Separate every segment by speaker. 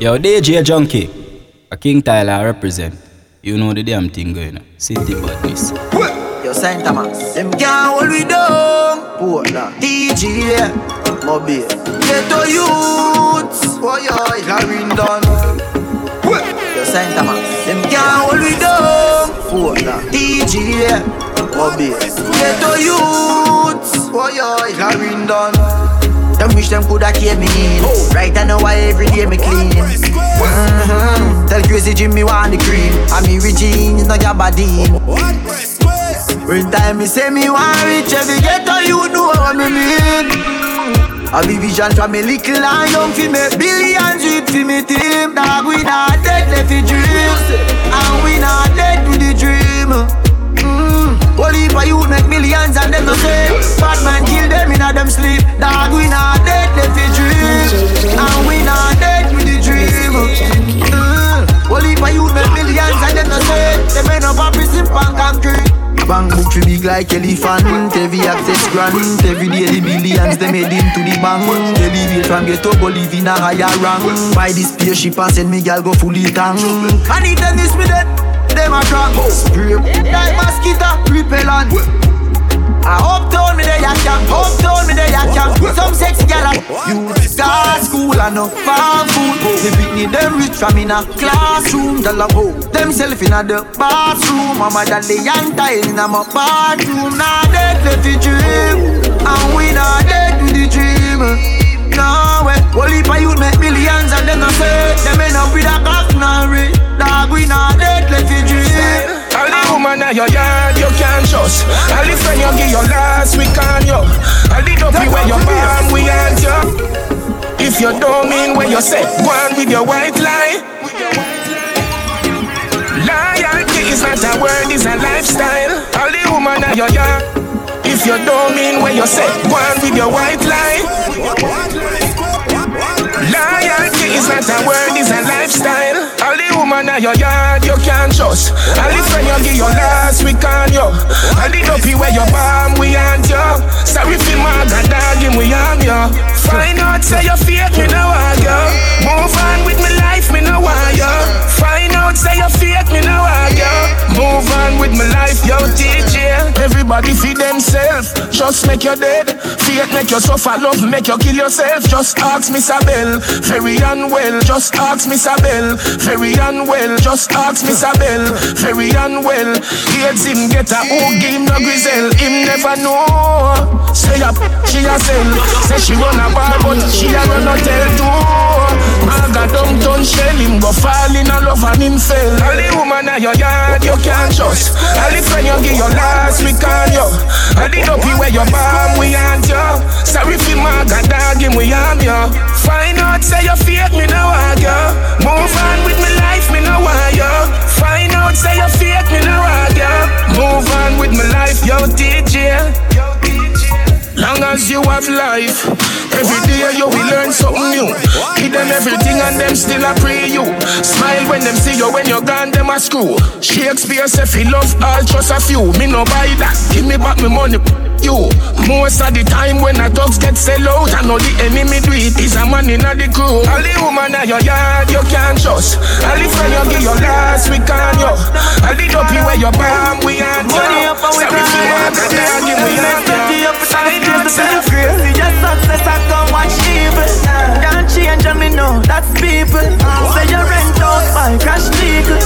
Speaker 1: Yo, DJ Junky, a Kxng Tyler represent. You know the damn thing going on. City badness.
Speaker 2: Yo, Saint Thomas. Them can't hold we down. Portland. DJ. Mobile. Ghetto youths. Boy, yo, Clarendon. Yo, Saint Thomas. Them can't hold we down. Portland. DJ. Mobile. Ghetto youths. Boy, yo, Clarendon. Them wish them coulda kept me in. Right I know why every day me clean. Mm-hmm. Tell crazy Jimmy want the cream. I mean Regine, no Gabardine. When time me say me want rich, every ghetto you know what me mean. I be vision from me little and young fi make billions with fi me team. Dog we not dead left fi dream, and we not dead with the dream. Only for you make millions and them no say Bad man kill them in a them sleep. Dog we not dead, they fi dream. And we not dead with the dream. Mm. Only for you make millions and them no say Them ain't no pop in pan concrete Bank book fi big like elephant. Every access grant. Every day the billions them head into the bank. Elevate from ghetto go live in a higher rank. Buy this spaceship and send me gal go fully tank. I need them this me dead them a drop Spray like mosquito repellent. I uptown me there ya camp Uptown me there ya camp Some sexy gal You got school and no farm food. The Britney them rich from in a classroom. Them oh Themself in a the bathroom. Mama that they young tile in a my bathroom. Now dead left the dream. And we not dead with the dream. No way Only for you make millions and them no say Them end up with a cock Dog we not dead left the dream
Speaker 3: all the woman at your yard you can't trust. All the friend you give your last week on you. All the dopey where you bomb we want you. If you don't mean what you say, go on with your white lie. Loyalty is not a word, it's a lifestyle. All the woman at your yard. If you don't mean what you say, go on with your white lie. Loyalty is not a word, it's a lifestyle. Woman at your yard you can't trust. All the friend you give your last week on you. All the dopey where you bomb we want you. Sorry for my god dog him we harm you. Find out say you fake me no want you. Move on with my life me no want you. Find out say you fake me no want you. Move on with my life yo DJ. Everybody feed themselves. Just make you dead. Fate make you suffer. Love make you kill yourself. Just ask me Sabel. Very unwell. Just ask me Sabel. Very unwell. Just ask me Sabel. Very unwell. Hates him get a who him no grizzle. Him never know. Say up, she a sell. Say she run a bar, but she a run a tell too. Maga don't shell him go fall in a love and him fell. All the woman at your yard you can't trust. The friend you give your last on you. All the dopey where you bomb we want you. Sorry for Maga dog him we harm you. Find out say you fake me now want you. Move on with my life me no want you. Find out say you fake me now want you. Move on with my life yo DJ. Long as you have life, every day you will learn something new. Give them everything and them still a pray you. Smile when them see you when you're gone, them a screw. Shakespeare say he love all just a few. Me no buy that, give me back my money. You most of the time when the dogs get sell out, I know the enemy do it. Is a man in the crew. All the woman at your yard you can't trust. All the friend you give your last week on you. All the dopey where you bomb we you. Sorry for what I dog give me on you. Find out say you
Speaker 2: crazy. Your success I come watch evil. Can't change me no, that's people. Say you rent out my crash vehicle.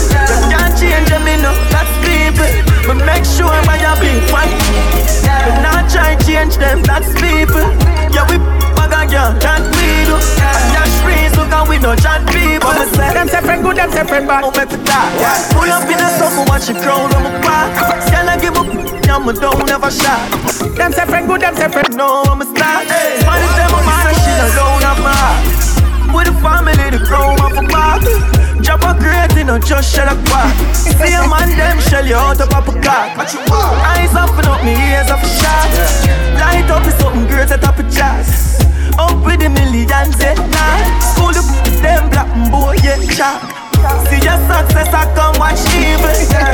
Speaker 2: Can't change me no, that's people. But make sure my your big one. But not try change them, that's people. Yeah, we maga girl, that we do. And free, so can we no chat people.
Speaker 3: Them say friend good, them say friend bad.
Speaker 2: Oh, make it die. Pull up in a summer, watch the crown on my back. Can I give up? I'm a don't never shot.
Speaker 3: Them say friend good, them say friend.
Speaker 2: No, I'm a star. Money them on my shit alone, I'm a With the family, the crown off a back. A crate in a just shell a quack. See a man, them shell you out of a cock. Eyes up and up, me ears up a shot. Light up is something great at top of jazz. Up with the millions, yeah, nah. School the them black boy, yeah, chop.
Speaker 4: See your success, I come watch evil.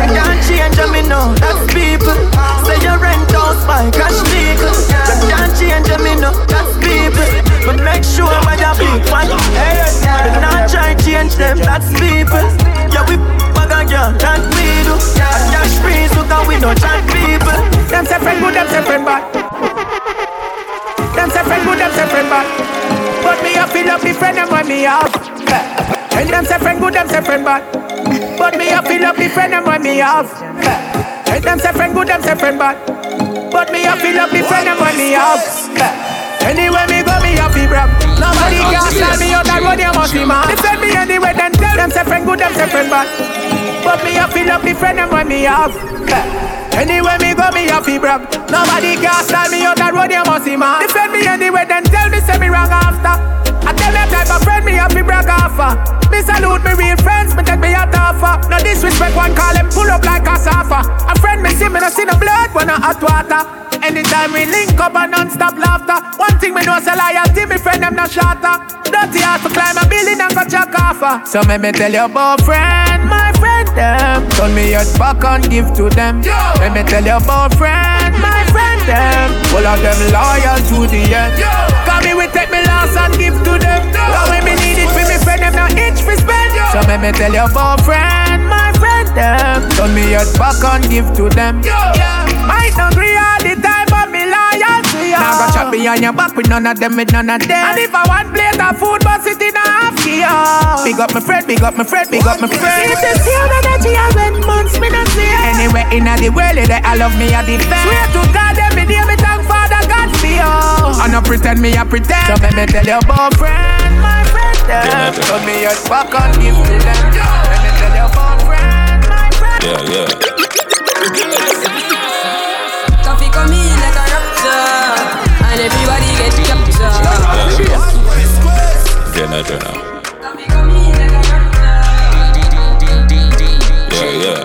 Speaker 5: Bad. But me I feel up the friend them when me have. And them say friend good, them say friend bad. But me I feel up the friend them when me have. Anywhere me go, me happy brag. Nobody can tell me out the road, you must be mad. Defend me anyway, then tell them say friend good, them say friend bad. But me I feel up the friend them when me have. Anywhere me go, me happy brag. Nobody can tell me out the road, you must be mad. Defend me anyway, then tell me say me wrong after. I tell them type of friend me happy brag offer. Me salute me real friends, me take me a offer. Uh. No disrespect, one call them pull up like a sofa. A friend me see me no see no blood when I hot water. Anytime we link up and non-stop laughter. One thing me know say loyalty, me friend them no shatter Dirty heart to climb a building and go check offer uh. So me me tell your boyfriend, my friend them. Turn me your back and give to them. Let me tell you about friend, my friend them. All of them loyal to the end. Cause me we take me loss and give to them. Cause when me need it for me friend them no itch for spend So me me tell your about friend, my friend them. Turn me your back and give to them. Might not agree all the time but me loyal to you Now go chat behind your back with none of them, with none of them. And if I want plate of food but sit in a half gear Big up my friend, big up my friend, big up my friend. It's the same energy I spend months me not see. Anywhere in the world that I love me I defend Swear to God every day me thank Father God for you. I no pretend me I pretend. So let me tell you about friend, my friend them. Tell me your back and give to them. Let me tell you about friend, my friend.
Speaker 6: Yeah, yeah.
Speaker 7: Koffee come in like a raptor. And everybody get captured
Speaker 6: Get that right now.
Speaker 7: Koffee come in like a raptor.
Speaker 6: Yeah, yeah.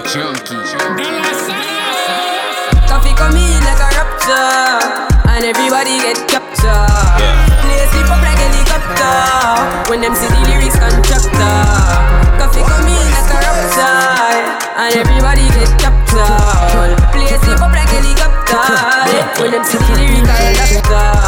Speaker 7: Koffee come in like a raptor. And everybody get When them see the lyrics contractor. Koffee come in like a raptor. And everybody get captured. Play sleep up like helicopter. When them see the lyrics contractor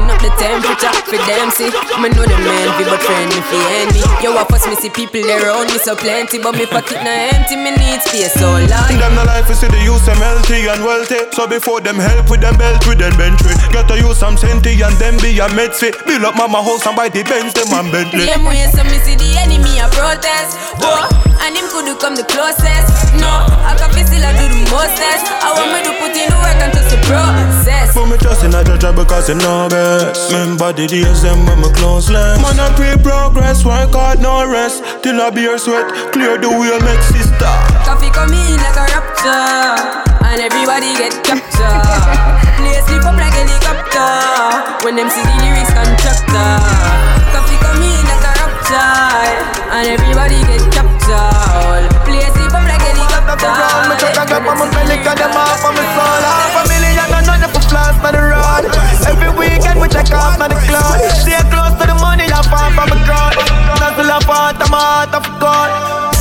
Speaker 7: Acting up the temperature For them see Me know the man be but friend me fi envy Yo I first me see people around me so plenty But me pocket na empty me need space so long
Speaker 8: Them no life is see the use them healthy and wealthy. So before them help with them belt with them bentley. Got to use some senti and them be a medsi. Build up mama house and buy the Benz them and Bentley.
Speaker 7: Same way so me see the enemy a protest Oh, and him could come the closest No, I can feel still I do the mostest I want me to put in the work and just the process
Speaker 8: But me trust in a judge because him know best. Remember the days them when me close less. Man I pray progress, work hard no rest. Till I beer sweat, clear the way make sister.
Speaker 7: Koffee come in like a raptor And everybody get captured Play sleep up like helicopter When them see the lyrics contractor Koffee come in like a raptor And everybody get captured Play sleep up like helicopter
Speaker 4: Me check and get on my belly, got them off on me soul Half a million and none of the flaws on the road off the cloud Stay close to the money, I'm far from the crowd. Nothing up out, I'm out of God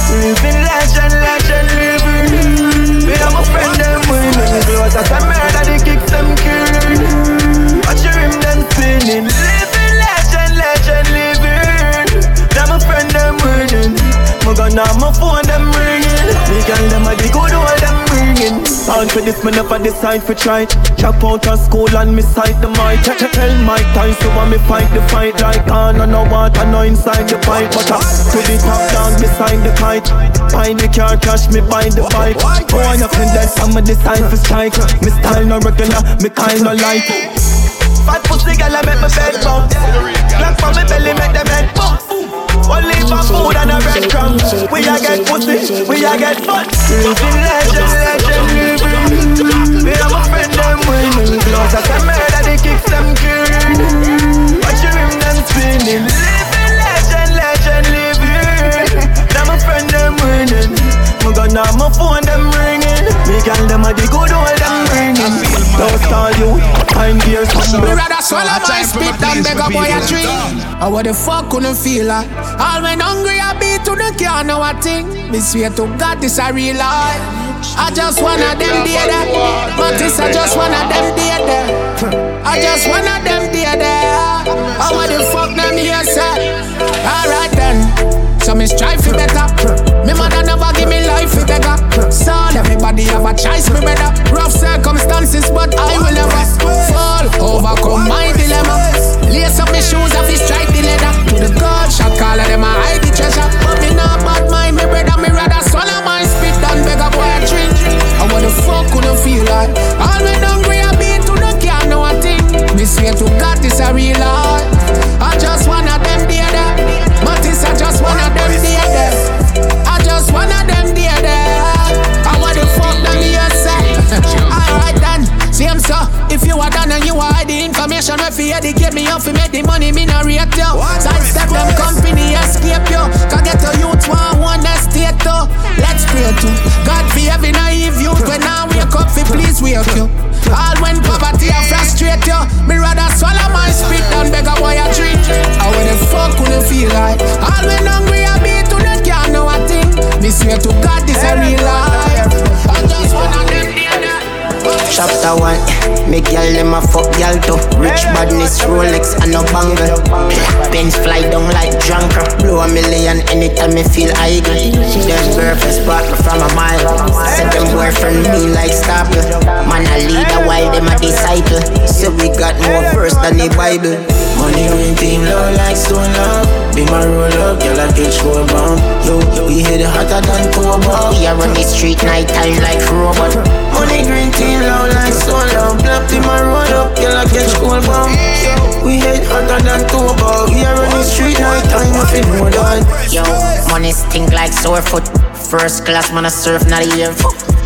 Speaker 4: Living legend, legend, living. Me and my friend, them winning Close as a murder, the kicks them killing Watch your rim, them spinning. Living legend, legend, living. Them my friend, them winning My gun on my phone, them ringing Me girl, them a the good old, them ringing Born for this, me never decide for try. Drop out of school and me sight the mic Ch- ch- Tell my time, so when me fight the fight. Like on and no water, no inside the pipe But up to the top down, beside the kite. Buy the car, cash me buy the bike. Oh, I have that some of decide for strike. Me style no regular, me kind no light. Fat pussy girl, I make my bed bounce. Black from me belly, make them head bounce only for food and a breadcrumbs We a get pussy, we a get fun Living legend, legend, living Me and my friend them winning Close as a murder, the kicks them killing Watch your rim them spinning Living legend, legend, living. Now my friend them winning. My gun on my phone them ringing. Me girl them a the good old them ringing. Don't stall you,
Speaker 5: nine gears. Me rather swallow my spit than beg a boy a drink. I what the fuck couldn't feel like? All when hungry I be to the can't know a thing. Me swear to God this a real life. I just wanna them day there. Eh. But this eh. I just wanna them day there. I just wanna them day there. I what the fuck them here say? Alright then. So me strive for better. Me mother never give me life for beggar. Son, everybody have a choice, me better. Rough circumstances, but I will never fall. Overcome my dilemma. Lace up my shoes, I feel strike the leather. To the God, shot call them a hide the treasure. But me not bad mind, me brother, me rather swallow my spit than beg a boy a drink. I the fuck could I feel like? All when hungry, I beat to the can know a thing. Me swear to God, this a real life. The information, if you educate me off, you make the money, me not rate you. Sidestep them company, escape you. Can get a youth one one estate too. Let's pray to God for every naive youth. When I wake up, fi please wake you. All when poverty and frustrate you, me rather swallow my spit than beg a boy a drink. How the fuck could you feel like? All when hungry I be to that can't know a thing. Me swear to God this a real life.
Speaker 9: Chapter 1 Me girl them a fuck girl too. Rich badness Rolex and no bangle Pens fly down like drunker Blow a million anytime me feel idle Them girlfriends brought me from a mile. Said them boyfriend me like staple. Man a leader while them a disciple? So we got more verse than the Bible
Speaker 10: Money green team low like stone love. Be my roll up, girl I get score bomb Yo, we hit it hotter than Cobra oh,
Speaker 9: We are on the street night time like robot.
Speaker 10: Money green team low like stone love. Black team my roll up, girl I get score bomb we hit hotter than Cobra We are on the street night time, you know that
Speaker 9: Yo, money stink like sore foot. First class man a surf, not a year.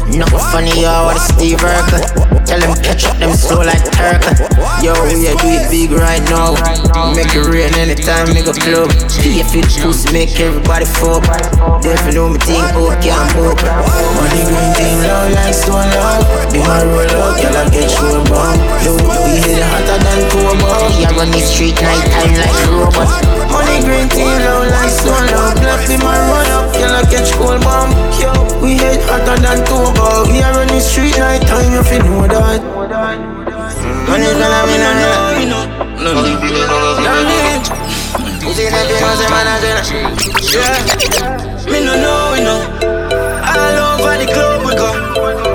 Speaker 9: Nothing funny, yo, what a Steve Urkel Tell them catch up them slow like turtle
Speaker 10: Yo, we a do it big right now. Make it rain anytime, make a club. If it pussy, make everybody fuck. You know me think, oh, can't book. Money green team low like stone love. Be my roll up, girl, I get you a bomb Yo, we hit it hotter than Cobra
Speaker 9: We are on the street night time like robot
Speaker 10: Money green team low like stone love. Black be my run up, girl, I catch cold bomb Yo, we hit hotter than Cobra We are on the street night time, you know that
Speaker 9: Money gonna no know,
Speaker 10: you No, no,
Speaker 9: You that you know say man
Speaker 10: Yeah, me no know, you know All over the club we go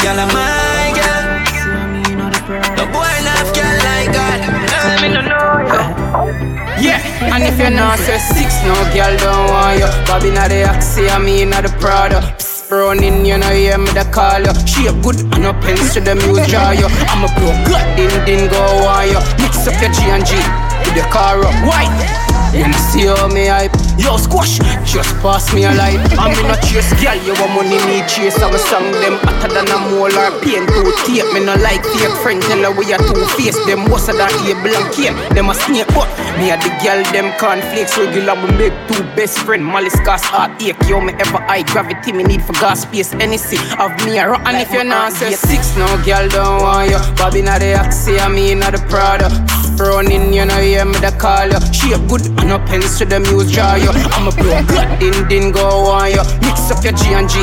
Speaker 10: girl, I'm my girl. No boy love girl like God. Yeah,
Speaker 11: and if you're not say six, no girl don't want you. Bobby not the Axio, I mean not the Prada. running, you know, hear me the call you. She a good and no pens to the music you. I'm a pro, God, didn't go on you. Mix up your G and G with your car up. White. You see how me hype? Yo, squash, just pass me a light. I'm in a chase, girl. You want money, me chase. I'm a song them hotter than a mole or pain to tape. Me no like fake friend, tell her we are two face. Them most of that able and cane. Them a snake, but me a the girl. Them cornflakes regular. We make two best friend. Malice cause heart ache. Yo, me ever high gravity. Me need for gas space. Any see of me a. And if you're not say six, no girl don't want you. Bobby not the I mean not the Prada. Running, you know, hear me the call you. She a good no pens to the muse draw you. I'm a blow, din din go on you. Mix up your G and G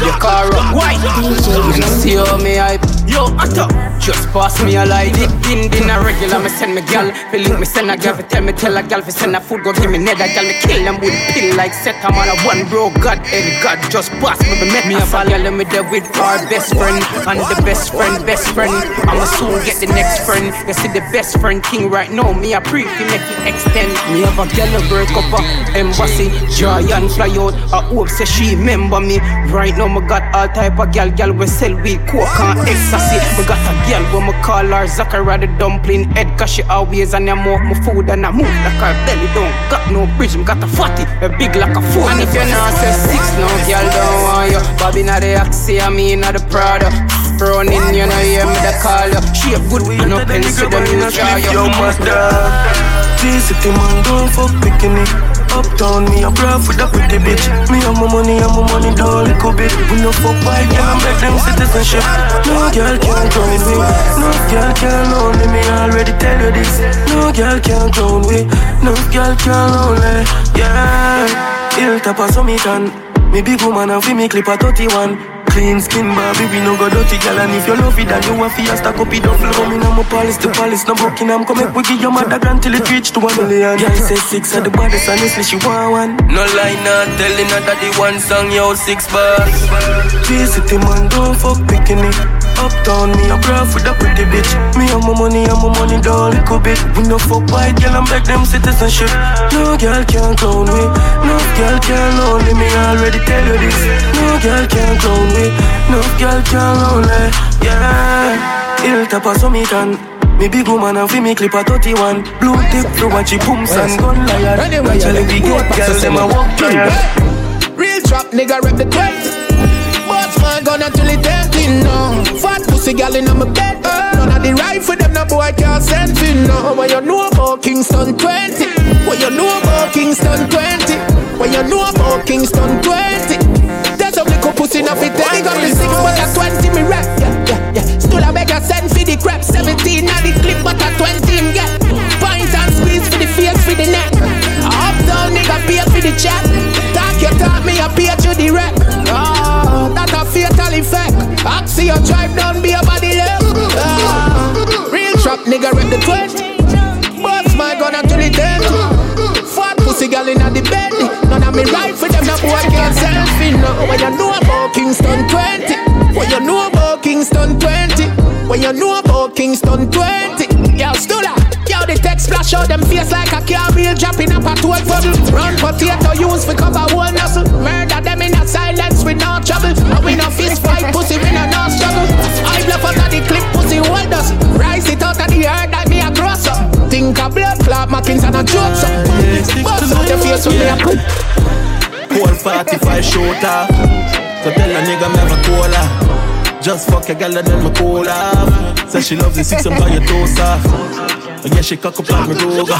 Speaker 11: your car up. Why? You know, see how me hype. Yo, Atta, just pass me a light. It din din a regular. Me send me gal, link me send a gal. Tell me tell a gal, fi send a food, go give me nether gal. Me kill them with pill like set. I'm on a one bro. God, every God just pass me. Me met me a gal, gal me there with our best friend and the best friend, best friend. I'ma soon get the next friend. You see the best friend king right now. Me a pre, fi make it extend. Me have a gal a break up a embassy. Giant fly out. I hope say she remember me. Right now, me got all type of gal, gal we sell weed, coke and ecstasy. Me got a girl when me call her Zachary the dumpling head, cause she always on the mouth, my food and I move like her belly don't got no bridge. Me got a fatty, a big like a foot. And if you not say six, no gal don't want you. Bobby not the Axio, I mean not the Prada. Running, you know, hear me the call you. She a good one, no pens to the music,
Speaker 12: Yo, master. T-City man, don't fuck picking it. Uptown, me a bluff with a pretty bitch. Me and my money, and my money down little bit. We no fuck by girl and beg them citizenship. No girl can crown me. No girl can only me. Already tell you this. No girl can crown me. No girl can only. Yeah. Hilltop a summit and me big woman and fi me clip a 31 Clean skin, baby, we no go dirty, girl And if you love it, then you want fi a stack up it Come in, I'm a palace, the palace, no broken I'm come make we give your mother grand till it reach to a million. Girl say six at the baddest, honestly she want one. No lie, not telling her that the one song, yo, six bars G-City man, don't fuck picking it Uptown, me a bluff with a pretty bitch. Me and my money, and my money down little bit. We no fuck white girl and back them citizenship. No girl can clown me. No girl can only me. Already tell you this. No girl can clown me. No girl can only Yeah. Hilltop a summit and me big woman and fi me clip a 31 Blue tip to watch it pumps and gun liar. Naturally we get girl them a walk tired
Speaker 5: Real trap nigga rep the 20 Man gun until it empty no. Fat pussy gal in my bed uh. None of the rifle them no boy can't send me no. What you know about Kingston 20 What you know about Kingston 20 What you know about Kingston 20 There's a little pussy enough it Only got the six but a 20 me rap Yeah, yeah, yeah. Still I beg a send for the crap 17 now the clip but a 20 him get. Pint and squeeze for the face for the neck. Up down nigga pay for the chat. Talk you talk me a pay to the rep effect Axio drive down be a body left ah, Real trap nigga rep the 20 Bust my gun until the 10 Fat pussy girl in the bed. None of me for them, no boy can't selfie no What you know about Kingston 20 What you know about Kingston 20 What you know about Kingston 20 Yo, Stula the text splash out them face like a car wheel dropping up a puddle. Run potato use for cover one muscle. Murder them in a silence with no trouble. And we no fist fight The earth like me a cross up. Think a blood clot, Mackins and a joke up. Bust out your face with me a put.
Speaker 4: Whole 45 shooter. So tell a nigga me have a cola. Just fuck a gal and then me cool off. Say she loves the and buy your toes off. I guess she cock up like me Ruger.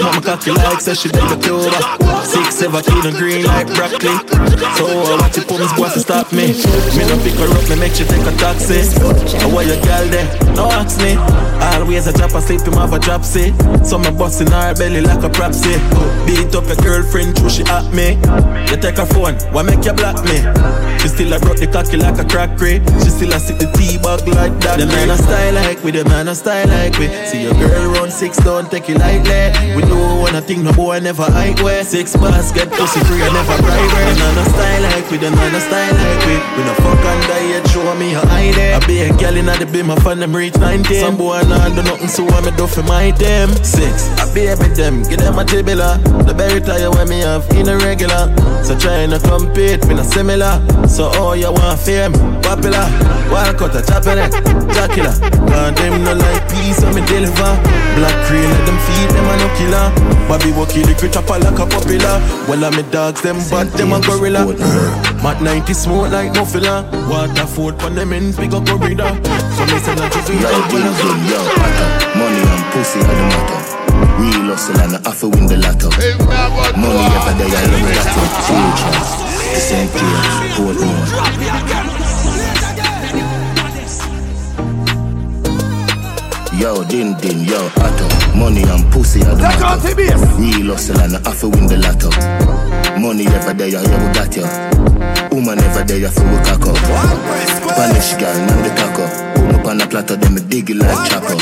Speaker 4: Want me cocky like say she dig a Cuba. Six, seven, clean and green like broccoli. So I watch it for me boss to stop me. Me no pick her up, me make she take a taxi. I want your girl there, no ask me. Always a drop asleep, him have a drop say. So me bust in her belly like a propsy. Beat up your girlfriend, true she at me. You take her phone, why make you block me? She still a broke the cocky like a crackery. She still a sit the tea bag like that. The man a style like we, the man a style like we. See your girl run round six, don't take it lightly. We do wanna think no boy never hide where six bars get pussy free and never bribe. We don't know style like we, don't know style like we. We no fuck under yet, show me a ID. I be a gal in the beam, I find them reach 19. Some boy nah do nothing, so I me do for my them. Six, I be with them, give them a tibula. The berry tire when me have in a regular. So trying to compete, me not similar. So all you want fame, popular. Wild cut a chopping it, Dracula. Want them no like peace, so me deliver. Black cream, let them feed them a no killer. Bobby Walkie, liquid chopper like a popular. Well, I'm me dogs, them bad, them a gorilla. Mak 90 smoke like no filler. Waterford pon them ends, big up corridor. So me send a to
Speaker 13: Yo, yo, yo, yo, matter. Money and pussy are the matter. Real hustle and I have to win the lotto. Money every day I love that to future. The same place, Portmore. Yo, din din, yo, atto. Money and pussy are the matter. Real hustle and I have to win the lotto. Money every day I yeah, we got you. Woman every day I feel we cock up. Spanish girl, name the taco. Boom up on the platter, them me dig it like chopper.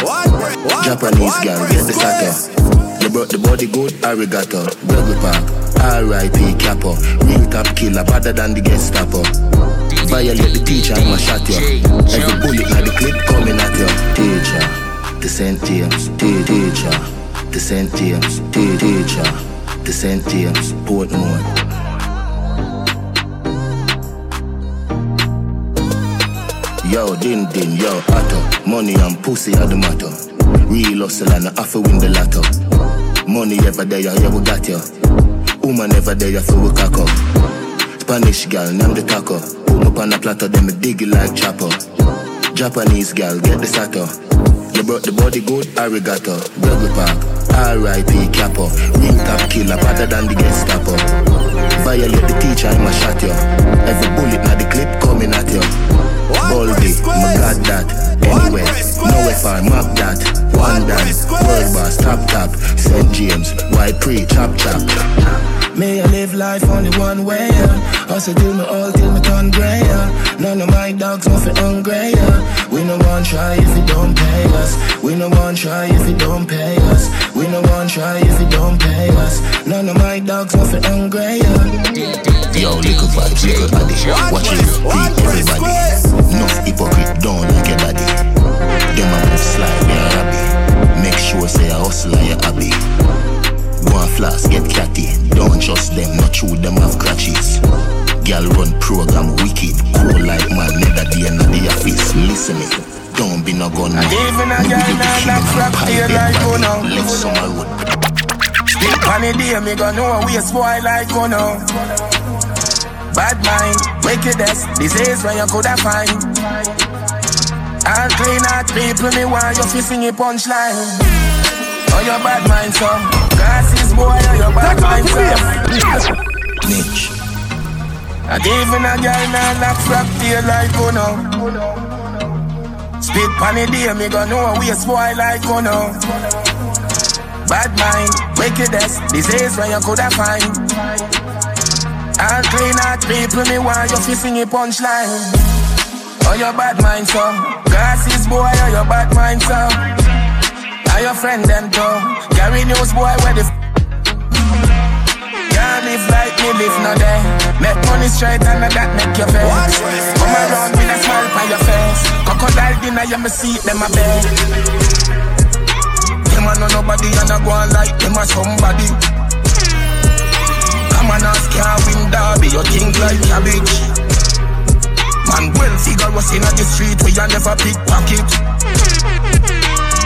Speaker 13: Japanese girl, get the sato. You brought the body good, arigato. Burger Park, R.I.P. Capo. Real top killer, better than the Gestapo. Violate the teacher, I'ma shot you. Every bullet like the clip coming at you. Teacher, the St. James, teacher. The St. James, teacher. The St. James, Portmore. Yo, din din, yo, atto. Money and pussy are the matter. Real hustle and I have to win the lotto. Money every day, yeah, we got you. Woman every day, I feel we cock up. Spanish girl, name the taco. Boom up on the platter, them me dig it like chopper. Japanese girl, get the sato. You brought the body good, arigato. Burger Park, R.I.P. Capo. Real top killer, better than the Gestapo. Violate the teacher, I'ma shot you. Every bullet now the clip coming at you. Baldy, my god that. Anyway, nowhere far, map that. One dance, world boss, top top. St. James, white pre, chop chop.
Speaker 3: May I live life only one way, yeah. Hustle do me all till me turn grey, yeah. None of my dogs nothing hungry, yeah. We no one try if you don't pay us. We no one try if you don't pay us. We no one try if you don't pay us. None of my dogs nothing hungry, yeah.
Speaker 13: Yo, little vibes, little body. Watch it, beat everybody. No hypocrite, don't like your body. Them a move slide, they are happy. Make sure say I hustle and you happy. Go and flask, get catty. Don't trust them, not true, them have crutches. Girl run program wicked, cool like man, never day in the office. Listen me, don't be no gun.
Speaker 3: And even a
Speaker 13: We
Speaker 3: girl now
Speaker 13: king
Speaker 3: knock
Speaker 13: of
Speaker 3: flap
Speaker 13: pie
Speaker 3: here
Speaker 13: bed.
Speaker 3: like you know.
Speaker 13: Left summer road.
Speaker 3: Still on the day, me gonna know we a spoil like oh, you know. Bad mind, wickedness, disease when you coulda find. All clean out people, me want you fi sing a punchline. Oh, your bad mind, so Glasses, boy, oh, your bad mind, so
Speaker 13: Mitch.
Speaker 3: And even a girl now knock flap tail like you know. Spit on the day, me gonna know a spoil like you know. Bad mind, wickedness, disease when you coulda find. All clean out people, me want you fi sing a punchline. Oh, your bad mind, so Glasses, boy, oh, your bad mind, so Are your friend them too? Gary News, boy, where the f- Can't live like me live no day. Make money straight and that make your face. Come around with a smile on your face. Crocodile dinner, you me see them a bed. Them a know nobody and a go on like them a somebody. Come on, ask can't win derby. You think like cabbage. Man, well figure was in the street where you never pickpocket.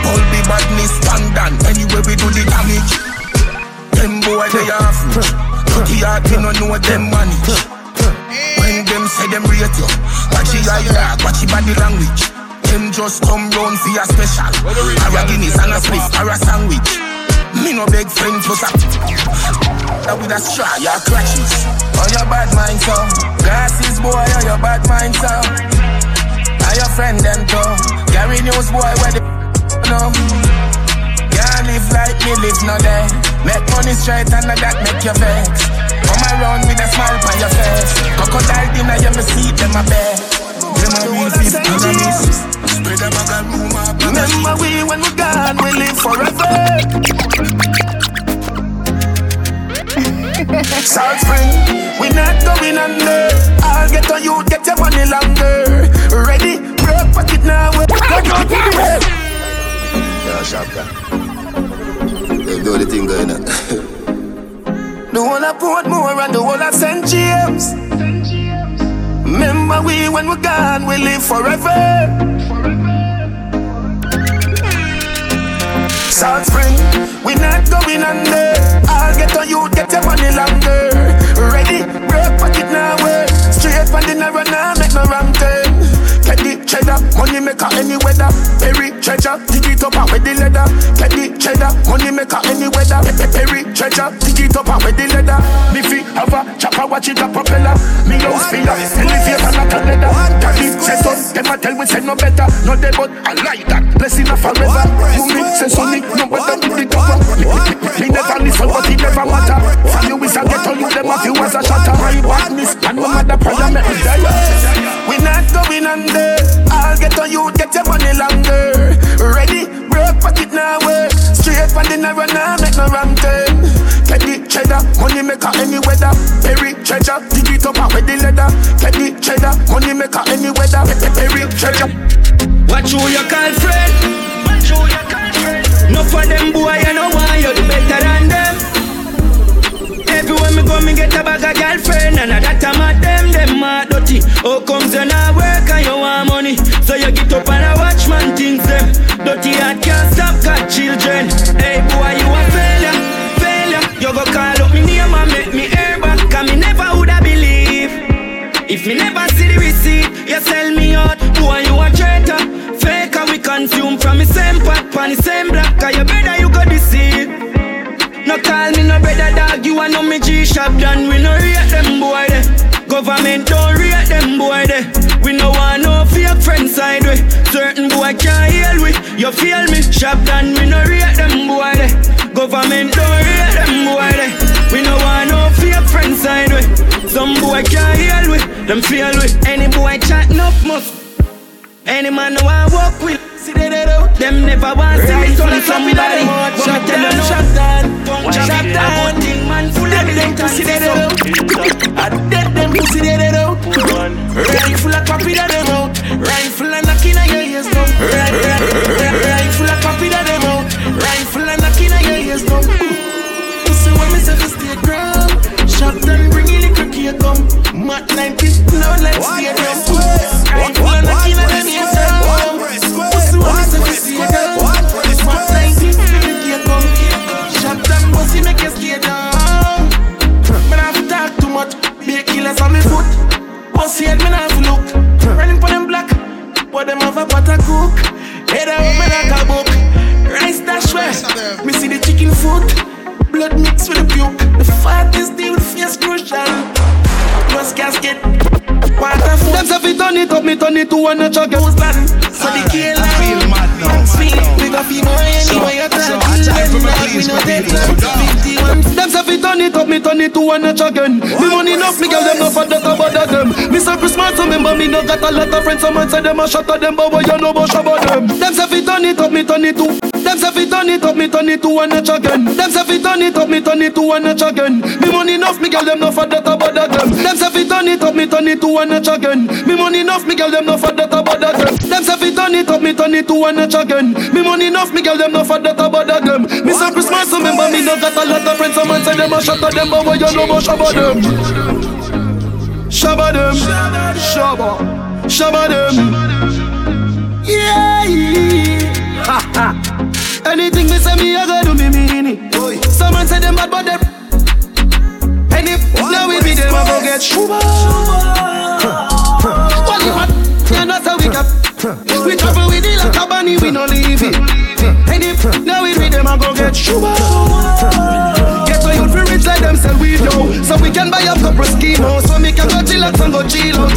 Speaker 3: All the badness standard anyway we do the damage. Them boy they are. Dirty heart me no know them manage. When them say them rate you, watch your eye dog, watch your body language. Them just come round for your special. A Guinness and a spliff or sandwich. Me no beg friends for some. That with a straw, your crutches. On your bad mind so. Glasses boy, on your bad mind so. Are your friend them too? Gary News boy, where the no? Can't live like me live no day. Make money straight and that make you vex. Come around with a smile on your face. Crocodile dinner, you me see them a bed. Them a real fifth enemies. Spread a bag of rumor.
Speaker 4: Remember we when we gone, we live
Speaker 3: forever. South Spring, we not going under. I'll get on you, get your money longer. Ready, broke pocket now. Go go to the web.
Speaker 13: Yeah, shop that. The thing going on.
Speaker 3: The whole of Portmore and the whole of St. James. Remember we when we're gone, we live forever. South Spring, we not going under. I'll get on you, get your money longer. Ready, break pocket now, way. Straight from the narrow now, make no wrong turn. Cheddar, money maker any weather. Perry treasure, dig it up and with the leather. Get the cheddar, money maker any weather. Perry treasure, dig it up and with the leather. Me fi have a chopper, watch it a propeller. Me house filler, elevator not a leather. Daddy say so, them a tell we say no better. No day but I like that, blessing a forever. Mummy say so me, no better with the cover. Me never listen but it never matter. For you is a ghetto, you them a few as a shatter. My badness and no matter prayer make me die. We not going under. I'll get on you, get your money longer. Ready, broke pocket now, way. Straight from the narrow now, make no wrong turn. Get the cheddar, money maker any weather. Perry treasure, dig it up and with the leather. Get the cheddar, money maker any weather. Perry treasure.
Speaker 10: Watch you call friend. Watch who you call friend. No for them boy, you know why you do better than them. Everywhere me go, me get a bag of girlfriend. And a that at them, them mad dirty. How comes you not work and you want money? So you get up and a watch man things them. Dirty heart can't stop got children. Hey boy, you a failure, failure. You go call up me name and make me air back Cause me never woulda believe. If me never see the receipt You sell me out, boy you a traitor. Faker we consume from the same pot Pan the same block. Cause you no call me no brother dog, you a know me G-Shop. Done We no rate them boy de. Government don't rate them boy de. We no want no fake friend side way Certain boy can't heal we. You feel me? Shop done, we no rate them boy de. Government don't rate them boy de. We no want no fake friend side way Some boy can't heal we. Them feel we. Any boy chat enough must. Any man who I walk with, see they they do. Them never want see me from somebody. But me tell no.
Speaker 3: shut down,
Speaker 10: Shut
Speaker 3: shut
Speaker 10: down.
Speaker 3: down.
Speaker 10: Man full of
Speaker 3: Dead them
Speaker 10: militant.
Speaker 3: pussy they do. I dead them pussy they do. Rifle a copy that them out. Rifle a knocking on your ears down. Ri- Rifle a copy that them out. Rifle a knocking on your ears down. Pussy when me say fi stay ground. Shot done bring in the cricket come. Um. Mak 90 now like stadium. Rifle a knocking Pussy when me say fi stay ground. Mak 90 cricket come. Shot done pussy make you stay down. Nah fi talk too much. Be a killer on me foot. Pussy head nah fi look. Running for them black, but them have a pot cook. Head out me like a. Rice dash way. Me see the chicken foot. Blood mixed with the puke. The fattest day with face crucial. Plus casket. Water food.
Speaker 14: Them say fi turn it up, me turn it to one notch again.
Speaker 3: Goes land. So the kill
Speaker 15: I feel mad now.
Speaker 3: Max me. We got feel more anyway. You
Speaker 15: so
Speaker 3: talk.
Speaker 15: I try for my please,
Speaker 3: we no
Speaker 15: my
Speaker 3: take
Speaker 15: people,
Speaker 3: long.
Speaker 15: so down.
Speaker 3: 51
Speaker 14: Them say fi turn it up, me turn it to one notch again. Me money enough, me girl them no for that bother them. Me say Christmas, so remember me no got a lot of friends. Some man say them a shot at them, but boy you know about about them. Them say fi turn it up, me turn it to. Them say fi turn it up, me turn it to one notch again. Them say fi turn it up, me turn it to one notch again. Me money enough, me girl them no for that bother them. Them say fi turn it up, me turn it to one notch again. Me money enough, me girl them no for that bother them. Them say fi turn it up, me turn it to one notch again. Me money enough, me girl them no for that bother them. Me say Christmas, remember me no got a lot of friends. Some man say them a shot at them, but boy you know about shabba them. Shabba them, shabba, shabba them. Yeah, ha ha. Anything me say me, I go do me mean it. Some man say them bad, but them. And if now we be them, I go get shuba. You hot, you know so we got. We travel with the like a bunny, we no leave it. And if now we be them, I go get shuba. Get to youth fi rich like them sell weed now So we can buy up couple schemos So me can go chillax and go chill out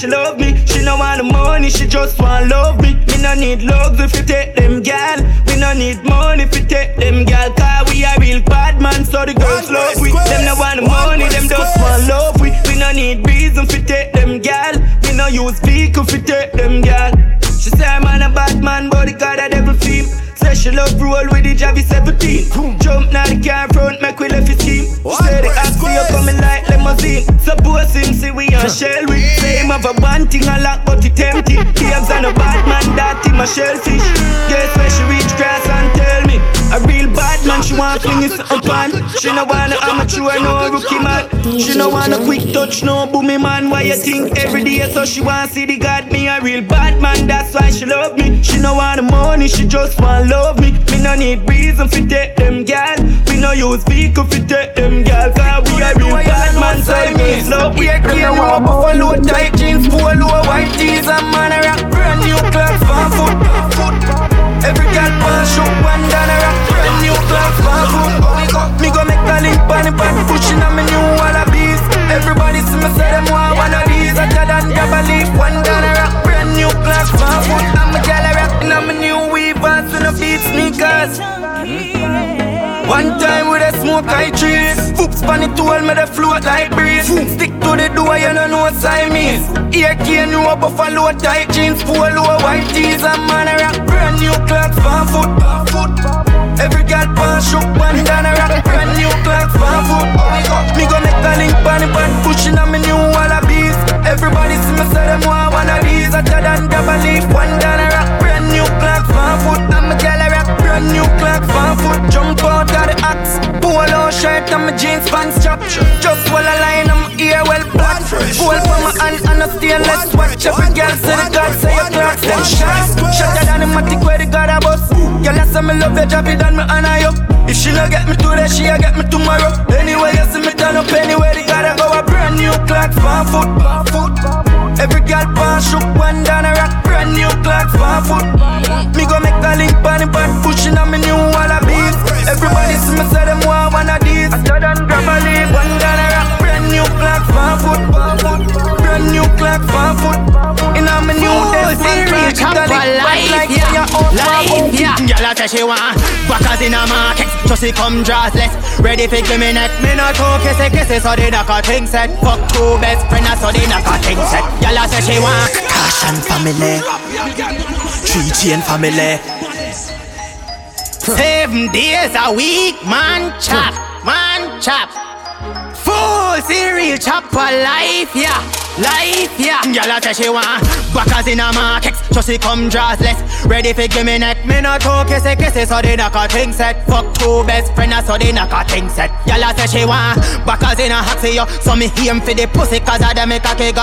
Speaker 15: she
Speaker 10: love me. She no want the money, she just want love me. Me no need love if you take them gal. We no need money if you take them gal. Cause we a real bad man, so the girls love we. Them no want the money, them just want love we. We no need reason if you take them gal. We no use vehicle if you take them gal. She say I'm a bad man, but the God a devil theme. She love roll with the Javi 17. Jump now the car front, make we left his. She say the axe you coming like limousine. Suppose him see we on shell with. Say him have a one thing a lock, but it empty. Games and a bad man, that him a shellfish. Guess where she reach grass and tell me. A real bad man, she want fling it up on. She no want no amateur, no rookie man. She no want no quick touch, no boomy man. Why you think every day? So she want see the God, me a real bad man. That's why she love me. She no want the money, she just want love me. Me no need reason fi take them gal. We no use vehicle fi take them gal. Cause we a real bad man, so me love. We a clean low, buffalo tight jeans, polo, white tees, and man a rock brand new Clarks, for foot. Every gal want down a rock brand new Clarks, for foot. Me go make a link on the pan, pushing on me new wallabies. Everybody see me say them want one of these. Hotter double leaf, one down a rock brand new for foot. I'm a gal a rockin' on me new weavers and a beat sneakers. One time with a smoke I trees Foops pan it told me the float like breeze. Stick to the door you know what I no Siamese Ear cane no buffalo tight jeans? Polo white tees and man a rock Brand new Clarks for foot foot. Every girl pan shook one down a rock Brand new Clarks for foot Me go make a link pan pan Pushing on me new wallabies. Everybody see me say them want one of these Hotter than double leaf one down a rock Brand new Clarks for foot I'm a a rock Brand new axe Polo shirt and my jeans pants chop. Just while I line I'm ear well black Gold for my hand and a stainless watch. Every girl say the God say your Clarks them shine Shatter than the matic where the God a bust. Girl I say me love you drop it and me honor you If she no get me today she a get me tomorrow. Anyway you see me turn up anywhere the God a go A brand new Clarks for foot Every girl pan shook one down a rock Brand new Clarks for foot. Me go make a link pan the pan Pushing on me new wallabies Everybody see me say them want one of these. I tell them grab a leaf. One down a rock new Clarks for foot Brand new Clarks for foot In a me new
Speaker 16: Oh, serious chopper life, yeah, life, yeah. Girl, I say she want backers in a market, so she come dressless, ready for give me neck. Me not talk, kiss it, kiss it, so they knock a thing set. Fuck two best friends, so they knock a thing set. Girl, I say she want
Speaker 17: Caution family, three chain family.
Speaker 16: seven days a week, man chop, man chop. Full cereal chopper life, yeah, life, yeah. Girl, I say she want backers in a market, so she come dressless, ready for give me neck. Me not talk, kiss it, kiss it, so they knock a thing set. Fuck two best friends, so they knock a thing set. Girl, I say she want backers in a haxi, yo, so me aim for the pussy, cause I dem make a kick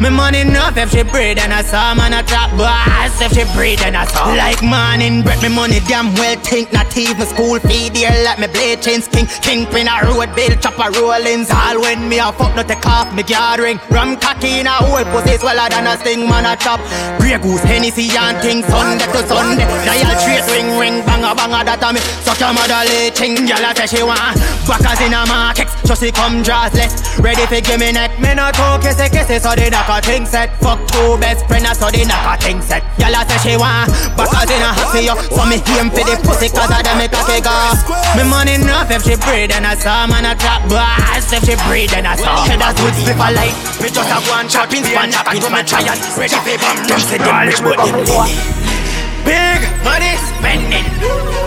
Speaker 16: Me money enough if she breed and I saw man a trap boss. If she breed and I saw. Like morning bread me money damn well think. Not even school fee dear like me blade chains king Kingpin a road bill chopper rollings. All when me a fuck no take off me gathering Rum cocky in a whole pussy swallow than a sting man a chop. Grey goose Hennessy and thing Sunday to Sunday. Dial trace ring ring banga banga that a me. Suck your mother leeching Gyal a say she want backers in a market. So she come dressless ready for give me neck. Me no talk kissy kissy so they knock a thing set. Fuck two best friends so they knock a thing set. Gyal a say she want backers in a happy yo so me aim for the pussy cause I dem a kick off me money enough if she breed and I saw man a trap boss if she breed and I saw. Cheddars with slip a light me just a go and chop in span chop into my trial. ready for bomb them say them rich but them lily Big money spending.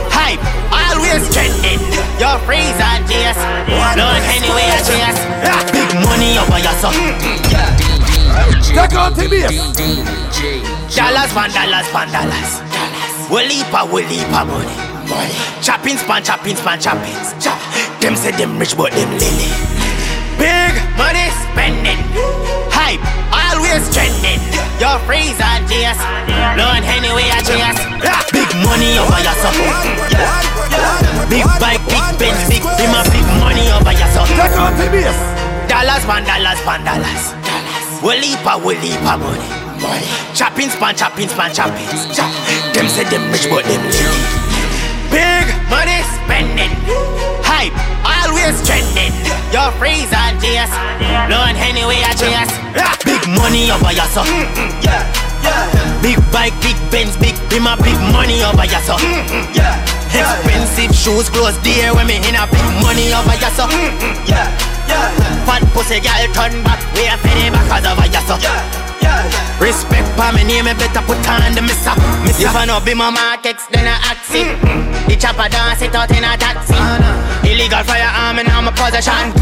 Speaker 16: Hype always trending. Your freeze and chase Lord anyway I chase Big money over your son.
Speaker 3: Take on the.
Speaker 16: Dollars pan dollars pan dollars. We'll leap a we'll leap a money. Money. Chopping span chopping span chopping. Chop. Them say them rich but them lily Big money spending Hype always trending Your freeze and chase Lord anyway I chase Big money over your son Big bike, big Benz, big Be my big money over your son
Speaker 3: Take on bass.
Speaker 16: Dollars, man, dollars, man, dollars. We'll leap a, we'll leap a money. money. Chopping span, chopping span, chopping. Chop. Them say them rich, but them litty. Big money spending. Hype, always trending. Your freeze on JS. Blowing anyway I chase. Big money over your yeah. Big bike, big Benz, big beamer, big money over your. Yeah. Expensive shoes, clothes, dear when me in a big money over your yeah. Fat pussy girl turn back, we are finna back cause over your son. Yeah. Respect for me name, me better put on the missa. Miss if I know be my markets, then I act it. The chopper dance it out in a taxi. Oh, Illegal firearm in my possession.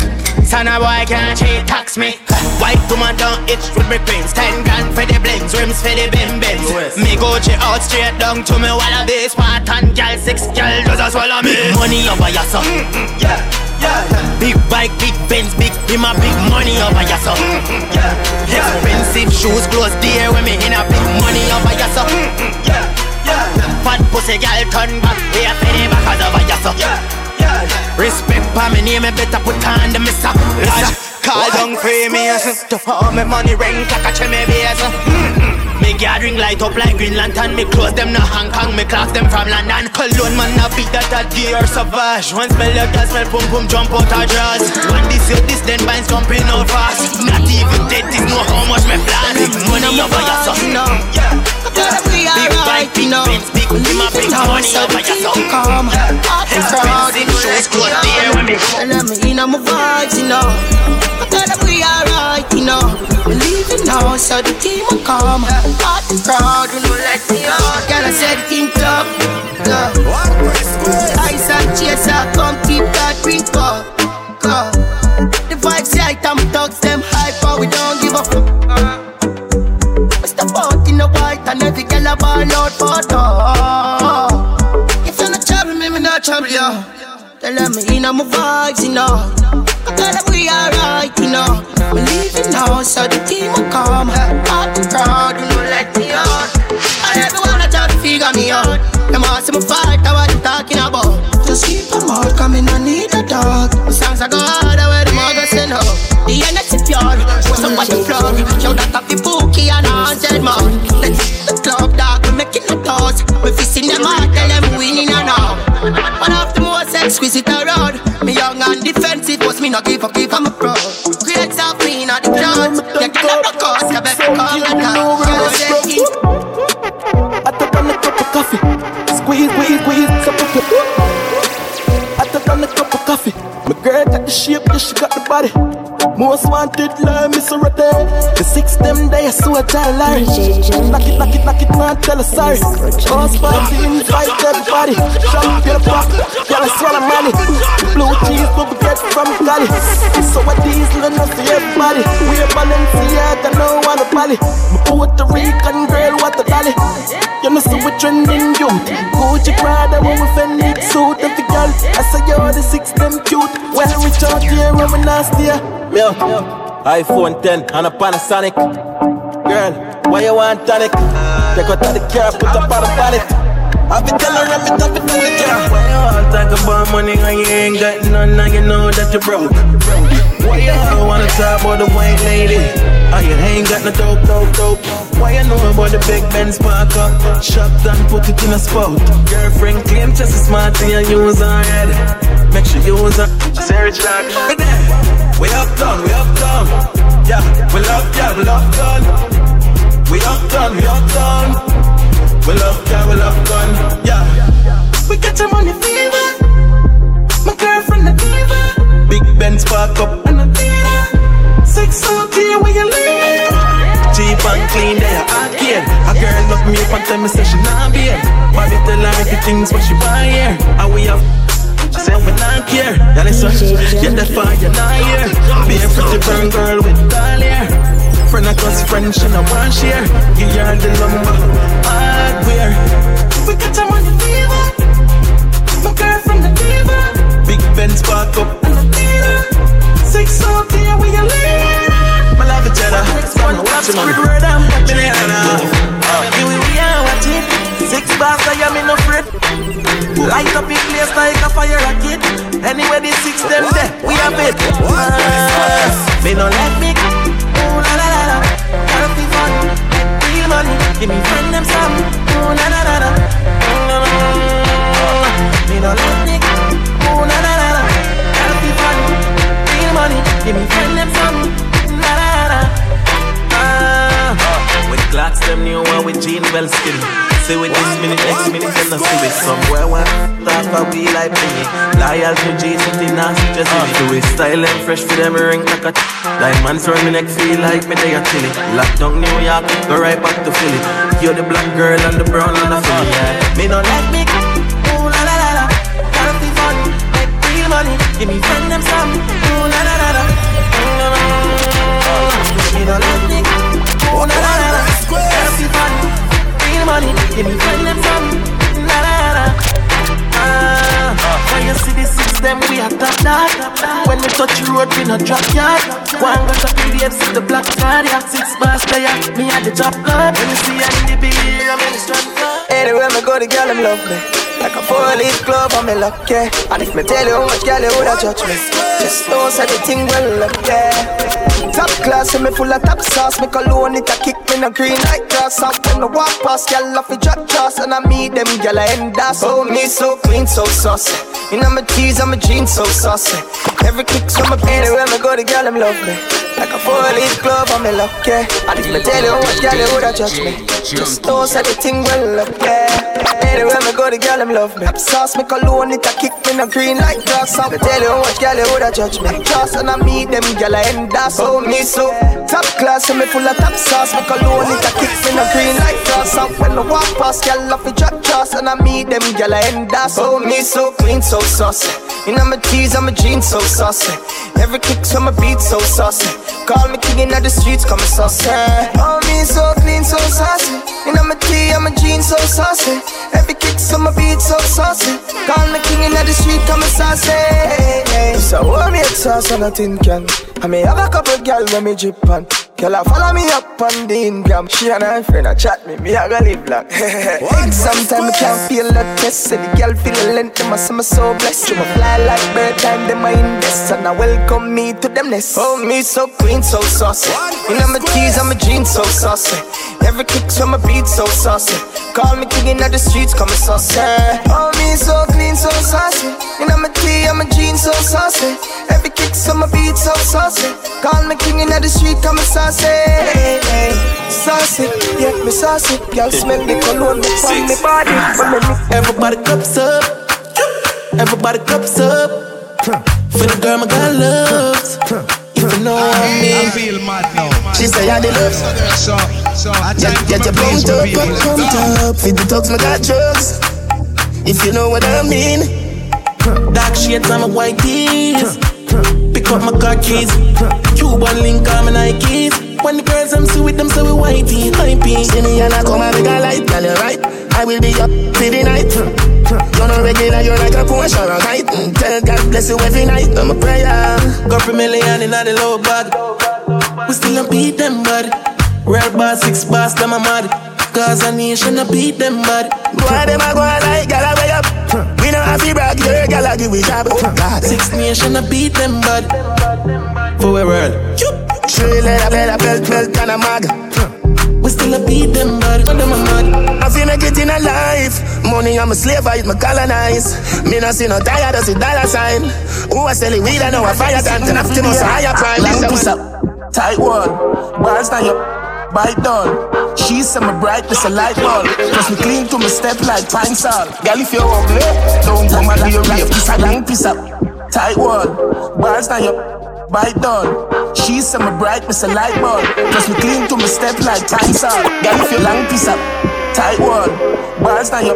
Speaker 16: Son of a boy can't cheat, tax me. White woman don't itch with me queens. Ten grand for the blings, rims for the bim bims. Me go check out straight down to me while I be smart and gal six gal does as well me. Big money over your son. Yeah. Yeah. Big bike, big Benz, big be my big money over your son. Yeah. Expensive shoes, clothes, dear when me in a big money over your son. Yeah. Yeah. Fat pussy girl turn back, we are penny back as over your son. Yeah. Yeah. Respect for me name, me better put on the missa. Call down premium, to all me money ring like a chimney base. Me gathering light up like Green Lantern. Me close them no Hong Kong, me Clarks them from London. Cologne man a beat that a dear savage. One smell like that smell pum pum jump out of drawers When this you this then binds company out fast. Not even dead this know how much me plan. Big money over your son Yeah. Big bike, big Benz, big my big money over your son
Speaker 18: Come,
Speaker 16: Expensive shoes, clothes there when me
Speaker 18: Tell me in my vibes, you know Alright, you know. We leaving now, so the team will come. Hot the crowd, you know, let me out Girl, I said think up, yeah Ice and chaser, come keep that drink up, The vibes right, I'm thugs, them hype, but we don't give a fuck. Mr. Boat in the white and every girl a ball out for If you're not trouble me, me not trouble you Tell them me in my vibes, you know. I tell them we alright, you know. We leaving now, so the team will come. Out the crowd, you know, let me out And everyone a try to figure me out. Them all see me fight, I what you talking about? Just keep them come in, I need a dog. The songs I go harder where them all go say no. The energy pure, what's up what the floor? Yo, that up the bookie and a hundred more. Let's the club, dog, we making the toes We fisting them out, tell them we winning and all exquisite around Me young and defensive, but me not give up, give I'm a pro Great self, me not the crowd You up the course, you better call it say it
Speaker 19: I took on a cup of coffee. Squeeze, squeeze, squeeze, so quick. I took on a cup of coffee. My girl got the shape, yeah, she got the body. Most wanted, love so right there. The six them day, so I tell lie. Knock it, knock it, knock it, man, tell her sorry. Boss party, invite everybody. Jump in the pop, I swallow money. Blue cheese, but we get from Cali. So what these little nuts to everybody. We a Balenciaga, no one a Bali. Puerto Rican girl, what the dolly. You know, so we trending youth. Gucci Prada, when we Fendi suit. Every girl, I say you're the six them cute. When we out here, we nasty. Me out. iPhone 10 and a Panasonic. Girl, why you want tonic? Take out the car, put up on the bonnet. I be telling her, me top it on the car. Why you all talk about money and you ain't got none, and you know that you broke? Why you all wanna talk about the white lady? Oh, you ain't got no dope, dope, dope. Why you know about the big Benz park up? Shop and put it in a spot. Girlfriend claim just as smart and you use her head. Make sure you use her. Search that. We uptown, we uptown. Yeah, we love, yeah, we love gun. We uptown, we uptown. We love, yeah, we love gun. Yeah. We get your money fever. My girlfriend a diva. Big Benz park up and a theater. Six here where you live. Cheap and clean, they are arcade. A girl look me up and tell me say she not beer. Bobby tell her every things what she buy here. And we have Yeah, get that fire, not here. Be a pretty burn girl with doll hair. Friend of us, friend, she no want share. Give her the lumber, hardware. We got your money fever. My girl from the diva. Big Benz park up and the theater. Six out here where you live. My love each other. One watch it, word I'm watching it now. Here we are watching. Six bars, I am in a fret. Light up in place like a fire rocket. Anyway, the six them there, we have it. Ah, me no let me. Ooh la la la la. Gotta be fun. Real money, give me friend them some. Ooh na na na na. Me no let me. Ooh na na na na. Gotta be funny. Real money, give me friend them some. Ah.
Speaker 3: With Clarks them new one with jean well skin. See with this minute, next minute, then I see with somewhere one talk a we like me. Loyal to Jesus, the nasty just in it. Do it style and fresh for them ring like a Diamonds round me neck feel like me they a chilly. Lock down New York, go right back to Philly. You're the black girl and the brown and the Philly. Yeah.
Speaker 19: Me no let me. Ooh la la la la. Gotta make real money. Give me friend them some. Ooh la la la la. Me no let me. Ooh la la la la. Gotta money. Give me friend them some. La la la. Ah, when you see the six them we are top dog. When we touch road we no drop yard. One got a period see the black card. Yeah, six bars player, me at the top guard. When you see a in the beer, I'm in the strong guard.
Speaker 18: Anywhere me go, the girl them love me. Like a four-leaf glove, I'm in luck, yeah. And if me tell you how much girl you woulda judge me, just don't say the thing well up, yeah. Top class, and me full of top sauce. Me cologne it a kick me no green like grass. Out when the walk past, girl off the drop toss, and I meet them girl I end us. Oh me so clean, so saucy. You know my tees, I'm a jeans, so saucy. Every kick, so my anywhere me go, the girl them love me. Like a four-leaf glove, I'm in luck, yeah. And if me tell you much girl you woulda judge me, just don't say the thing well up, yeah. Anywhere me go, the girl them love me. Sauce me cologne, it a kick me no green like grass. Out me tell you much girl you woulda judge me. Just and I meet them girl I end us. Oh me so top class, and me full of top sauce. Me cologne, it a kick me no green like grass. Out when I walk past, girl off the drop toss, and I meet them girl I end us. Oh me so clean, so saucy. You know my tees, I'm a jeans, so saucy. Every kick, so my beat, so saucy. Call me king in the streets, come saucy. Oh me so clean, so saucy. You know my tee, I'm a jeans, so saucy. Every kick, so my beat, so saucy. Call me king in the street, come saucy. So hold me sauce and nothing can. I may have a couple girl when me drip on. Girl, I follow me up on the Instagram. She and her friend a chat me, me a go live long. Sometimes I can't feel the test. Say the girl feel the length, them a say me so blessed. You fly like bird time, them a invest. And I welcome me to them nest. Oh, me so clean, so saucy. You know my tees, I'm a jeans, so saucy. Every kick so my beat, so saucy. Call me king in the streets, come so saucy. Oh, me so clean, so saucy. You know my tee, I'm a jeans, so saucy. Every kick so my beat, so saucy. Call me king in the street, come saucy. Saucy, Saucy, yeah, me saucy. Y'all smell the cologne from me body. Ah. When me
Speaker 3: Everybody cups up. Everybody cups up. For the girl my God loves. If you know what I mean.
Speaker 20: I feel mad now.
Speaker 3: She say I the love.
Speaker 20: So, so I
Speaker 3: Get,
Speaker 20: time
Speaker 3: get
Speaker 20: for
Speaker 3: your
Speaker 20: my
Speaker 3: pumped up,
Speaker 20: be.
Speaker 3: up, pumped up. Feed the dogs, my got drugs. If you know what I mean. Dark shades on my white tees. Pick up my car keys. Cuban link on my Nikes. When the girls I'm see with them, so we whitey, hypey. See me and I come and make a light, girl, you right. I will be up for the night. You're not regular, you're like a Porsche or a kite. Mm, Tell God bless you every night. I'm a prayer. Go for million in the low bag. We still don't beat them, bud. Real boss, six boss, them a mad. Cause a nation, I beat them, bud. Why them a go like, gal, I way up. We don't have to brag, your gal, I give we job. Oh, God. Six nation, I beat them, bud. For we world. Three letter, letter, belt, belt, and a mag. We still a beat them, bud. When them a mad. I feel make it in a life. Money, I'm a slave, I eat my colonize. Me no see no tired, I see dollar sign. Who I sell it weed, I know a fire time. Ten after must a higher prime. Long piece up, tight one. Bars now you bite down. She say my brightness a light bulb. Cause me clean to my step like pine salt. Girl, if you're ugly, don't come and be a rave. This a long piece up, tight wall. Bars now you bite down. She say my brightness a light bulb. Cause me clean to my step like pine salt. Girl, if you're long piece up, tight wall. Bars now you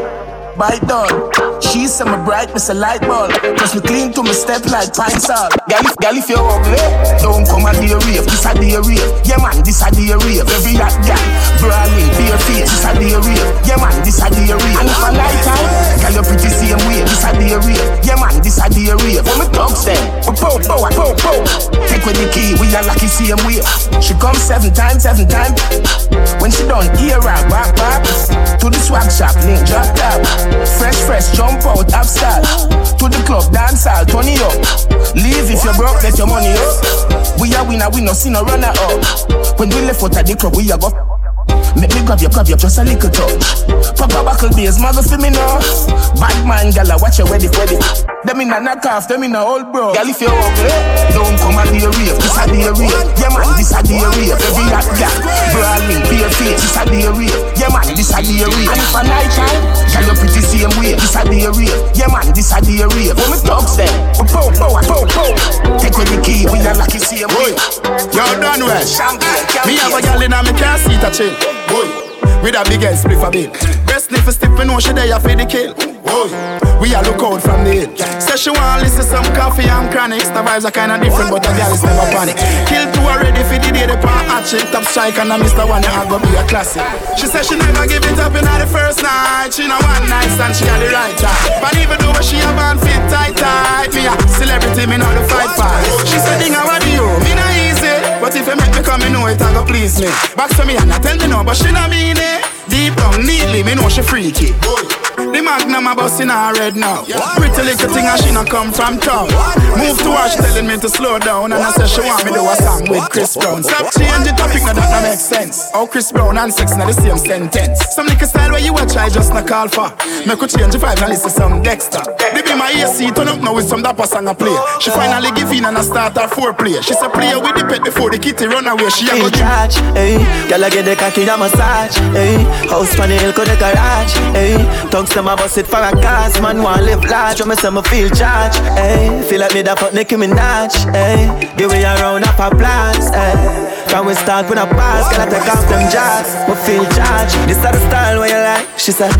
Speaker 3: bite down. She say my brightness a light bulb. Cause me clean to my step like pine salt. Girl, if, girl, if you're ugly, don't come be a rave. This a day rave. Yeah, man, this a day rave. Every hot girl, brawling, bare face. This a day rave. Yeah, man, this a day rave. And if I like time, girl, you're pretty same way. This a day rave. Yeah, man, this a day rave. When me dogs them, we pow, pow, ah, pow, pow. Take with the key, we are lucky same way. She come seven times, seven times. When she done, ear her back, back. To the swag shop, link drop top. Fresh, fresh, jump out, up start. To the club, dance all, turn it up. Leave if you're broke, let your money up. We are winner, we no see no runner up. When we left out of the club, we are go. Make me grab you, grab you, just a little touch. Papa buckle days, mother for me now. Bad man, gala, watch your wedding, wedding. Them in a knock off, them in a old bro. Girl, if you're eh, ugly, don't come and be a rave. This a a rave. Yeah man, this a a rave. Every hot girl, brawling, bare face. This a a rave. Yeah man, this a a rave. And if a night time, girl, you pretty same way. This a a rave. Yeah man, this a a rave. When me dogs them, we pow, pow, pow, pow. Take away the key, we are like you same way.
Speaker 21: You're done well. Me have a girl in a me car seat a chill. Boy, with a big ass spliff a bill. Best sniff a stiff, me know she there for the kill. Boy, we a look out from the hill. Say she want listen some Koffee and chronics. The vibes are kinda different, but the girl is never panic. Kill two already for the day they pan hatch it. Top strike and I Mr. One, I go be a classic. She said she never give it up in the first night. She know one night stand, she had the right time. But even though she a band fit tight tight, me a celebrity, me know the fight fight. She said, "Ding, I want you, me not easy." But if you make me come, me know it, I go please me. Back to me and I tell me no, but she not mean it. Deep down, neatly, me know she freaky. The magnum a bust in her head now. Pretty little thing and she not come from town. Move to her, she telling me to slow down. And I say she want me do a song with Chris Brown. Stop changing topic, now that not make sense. How Chris Brown and sex na the same sentence. Some little style where you a try just not call for. Make her change the vibe and listen some Dexta. They be my AC, turn up now with some dapper song I play. She finally give in and I start her foreplay. She say play with the pet before the kitty run away. She a go
Speaker 4: charge, hey. Girl, I get the cocky a massage, hey. House on the hill, the garage, hey. Them a bust it for a cause, man wanna live large. Say me feel charge, hey. Eh? Feel like me da fuck Nicki Minaj. Eh? Give me a round of applause, eh? hey. From we start with a pass, girl I take off them jazz. Me feel charge. This is the style where you like, she said.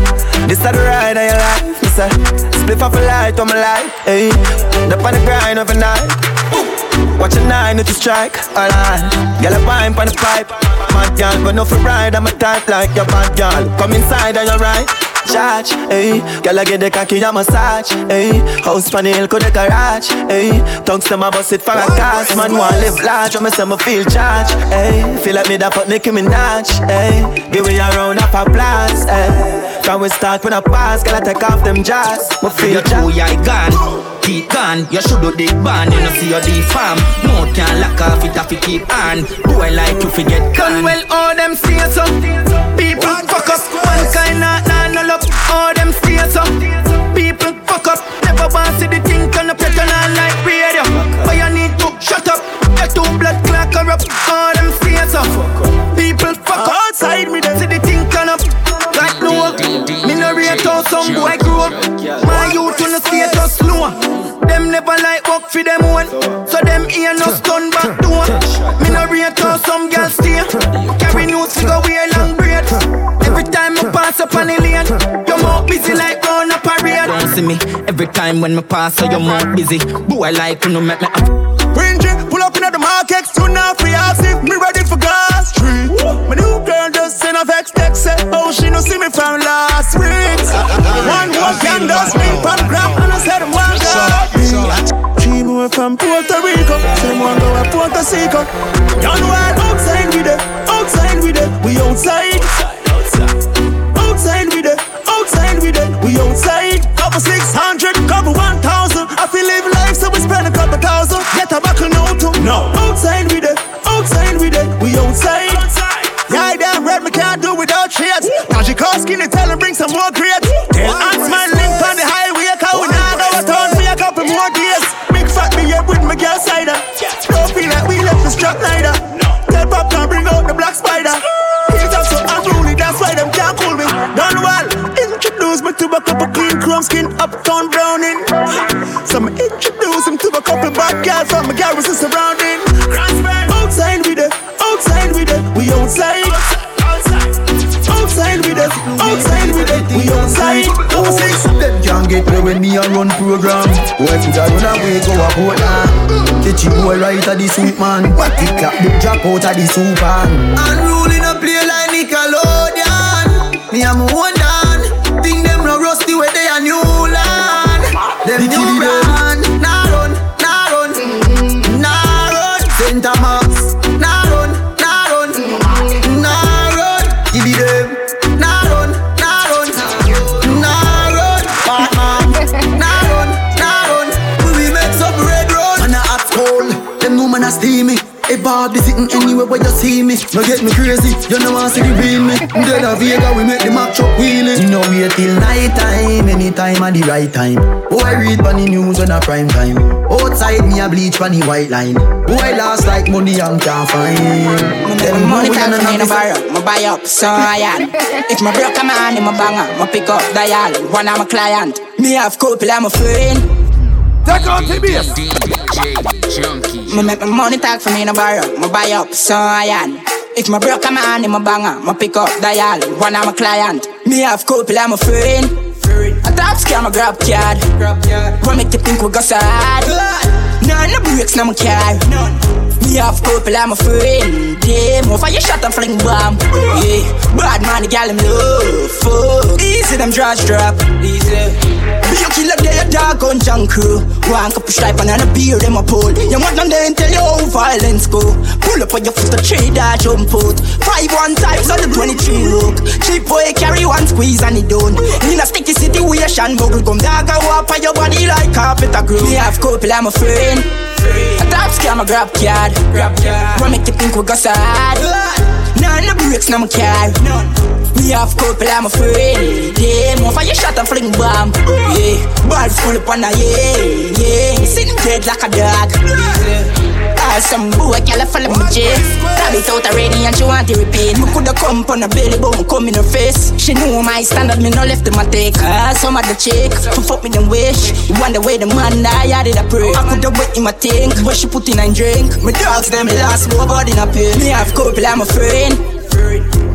Speaker 4: This is the ride of your life, he said. Split off a light on my life, hey. The on the grind of a night. Watch a nine the strike, alright. Girl, a wine on the pipe. Mad girl, but no for ride. I'm a type like your bad girl. Come inside and you're right. Charge, hey. Girl, I get the cocky a massage, hey. House the hill, go the garage, hey. Tongues them a bust it for a cause. Man, want live large, when me say me feel charge, hey. Feel like me da fuck Nicki Minaj, hey. Give me a round of applause, hey. From we start when I pass, girl, I take off them jazz. Feel
Speaker 15: Your two eye gone, keep gone. You should do the band, you know see your the farm. No can lock off it if you keep on. Boy like you forget gone.
Speaker 10: well, all them stay so. People fuck up. Mankind not nah, no love All them stay so. People fuck up. Never want to see the thing Turn up. Your turn on like radio. But you need to shut up. Your two blood clot corrupt. All them stay so. People fuck up. Outside me them See the some boy grew up. My youth on the state just Them never like work for them one So them ear no stun back door. Me no rate how some girls stay. Carry news to go wear long braid Every time I pass up on the lane Your mouth busy like round a
Speaker 15: Don't see me every time when me pass, so you're more busy. Boy like you know make me.
Speaker 22: Bring drink, pull up in the market, tune now free if me ready for gas street. My new girl just send a vex text oh she no see me from last week. One more can does me pan gram and I said one girl. Three more from Puerto Rico, some one go to Puerto Rico. Wild outside with it, outside with it, we outside. Outside with it, outside with it, we outside. Couple six hundred, couple one thousand. I feel live life, so we spend a couple thousand. Get a back no too. No. Outside with it, outside with it, we outside. Yeah, damn red, me can't do without shades. Now she call skinny, tell her bring some more grades. Tell Aunt Smile link on the highway, cause we now go a town for a couple more days. Big fat me up with my girl cider. Don't feel like we left the strap neither. Tell Popcaan bring out the black spider. To a couple clean chrome skin uptown browning. So me introduce him to a couple bad guys from my garrison surrounding. Outside with it, outside with it, we outside. Outside with it, outside with it, we outside. Number six.
Speaker 18: Them can't get me when me a run program. Boy, could I run away, go a boat now. Catch you boy right at the soup man. What the clap, the drop out of the soup man.
Speaker 2: Unruly no play like Nickelodeon. Me a my own where you see me, no get me crazy. You know I see the real me. Dead a Vega, we make the Mack truck wheelie. You know wait till night time, anytime at the right time. Oh, I read on the news on a prime time. Outside me I bleach on the white line. Oh, I last like money and can't find. Them
Speaker 23: Money
Speaker 2: money
Speaker 23: time
Speaker 2: and
Speaker 23: for me no
Speaker 2: a
Speaker 23: borrow, me buy up, so I am. If my broke a man, in my banger, me pick up the dial, one of my client. Me have couple, I'm a friend.
Speaker 24: Take out the bass.
Speaker 23: Me make my money talk for me no borrow, me buy up, so I am. If my broke I'm a man, in my banger, me pick up dial, one of my client. Me have couple, I'm a friend. A top scam, a grab card. What make you think we go sad? None no breaks, no my car. Me have couple, I'm a friend. Yeah, more fire shot and fling bomb. Yeah, bad man, the gal him love. Fuck, easy them draws drop. Easy. You kill a day, a dog on junk crew. One cup of stripe and a beer, them a pull. You want them then tell you how violence go. Pull up on your foot, a trade, a jump out. Five one times on the 23 look. Cheap boy carry one squeeze and it done. In a sticky city situation, bubble gum dog, I walk on your body like carpet a groove. Me have couple, I'm a friend. A top scam, a grab card. Grab card. What make you think we go sad? None no breaks, no my car. Me have couple, I'm a friend. Yeah, more fire shot and fling bomb. Yeah, balls full up on a yeah, yeah. Sitting dead like a dog. Ah, some boy girl a follow me J. Grab it out already and she want to repeat. Me coulda come on a belly bone, come in her face. She know my standard, me no left in my take. Ah, some of the chick, for fuck me them wish. Wonder where the man I did a pray. I coulda wait in my tank, but she put in a drink. Me dogs them last, nobody in a pain. Me have couple, I'm a friend.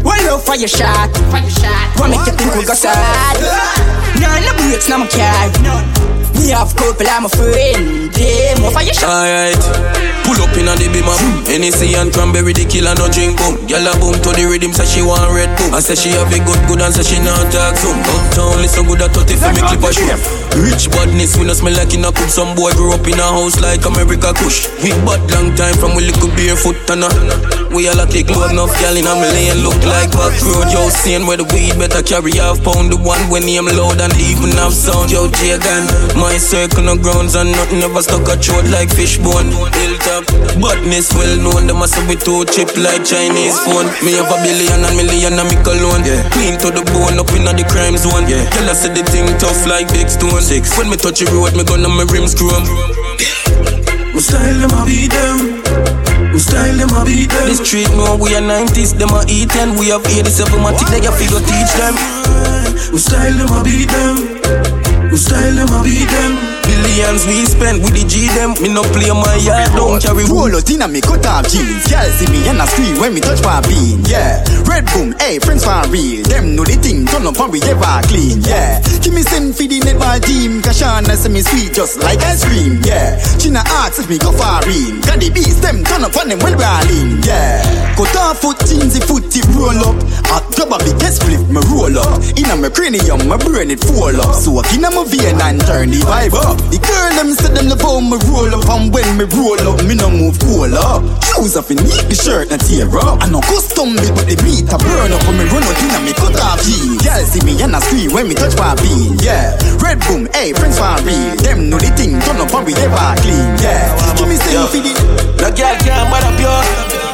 Speaker 23: One love for your shot. What make you think we got sad? None no breaks, no my car. Me have couple, I'm a friend. Yeah, more for your shot.
Speaker 19: Alright, pull up in a the beamer. Hennessy and cranberry, the killer no drink boom. Gyal a boom to the rhythm, say she want red boom. I say she have a good good and say she not talk soon. Uptown listen good at 30 for me clip a shoot. Rich badness, we no smell like in a coop. Some boy grew up in a house like America Kush. We bad long time from we little barefoot and a. We all a kick low enough gyal in a lane look like back road. Yo, saying where the weed better carry half pound. The one when him loud and even have sound. Yo, Jagan, my circle no grounds and nothing ever stuck a throat like fishbone. Hilltop, badness well known. Them a say we too cheap like Chinese phone. Me have a billion and million and me cologne. Yeah. Clean to the bone up inna the crime zone. Yeah. Tell us the thing tough like big stone. Six. When me touch the road, me gun and my rims chrome.
Speaker 24: My style them a beat them. My style them a beat them.
Speaker 19: The street more we are 90s, them a eat and we have 87 my tick they a figure teach them.
Speaker 24: My style them a beat them. Style them a beat them.
Speaker 19: Billions we spend with the G them. Me no play my yard, don't carry
Speaker 25: Roll out in a me cut off jeans. Girl see me and I scream when me touch my bean. Yeah, red boom, hey friends for real. Them know the thing, turn up and we ever clean. Yeah, give me send for the netball team. Kashana say me sweet just like ice cream. Yeah, she na ask if me go far in. Got the beast, them turn up on them well rolling. Yeah, cut off foot jeans, the foot tip roll up. Hot grab a big head split, me roll up. In a me cranium, my brain it fall up. So I in a my vein and turn the vibe up. The girl them say them love how me roll up And when me roll up, me no move cool up Shoes off and need the shirt and tear up. I no custom me but the beat a burn up When me run out in a me cut off jeans. Girl see me and I scream when me touch my bean Yeah, red boom, hey friends for real Them know the thing, turn up and we ever clean Yeah, give me send for the
Speaker 19: No girl can't bad up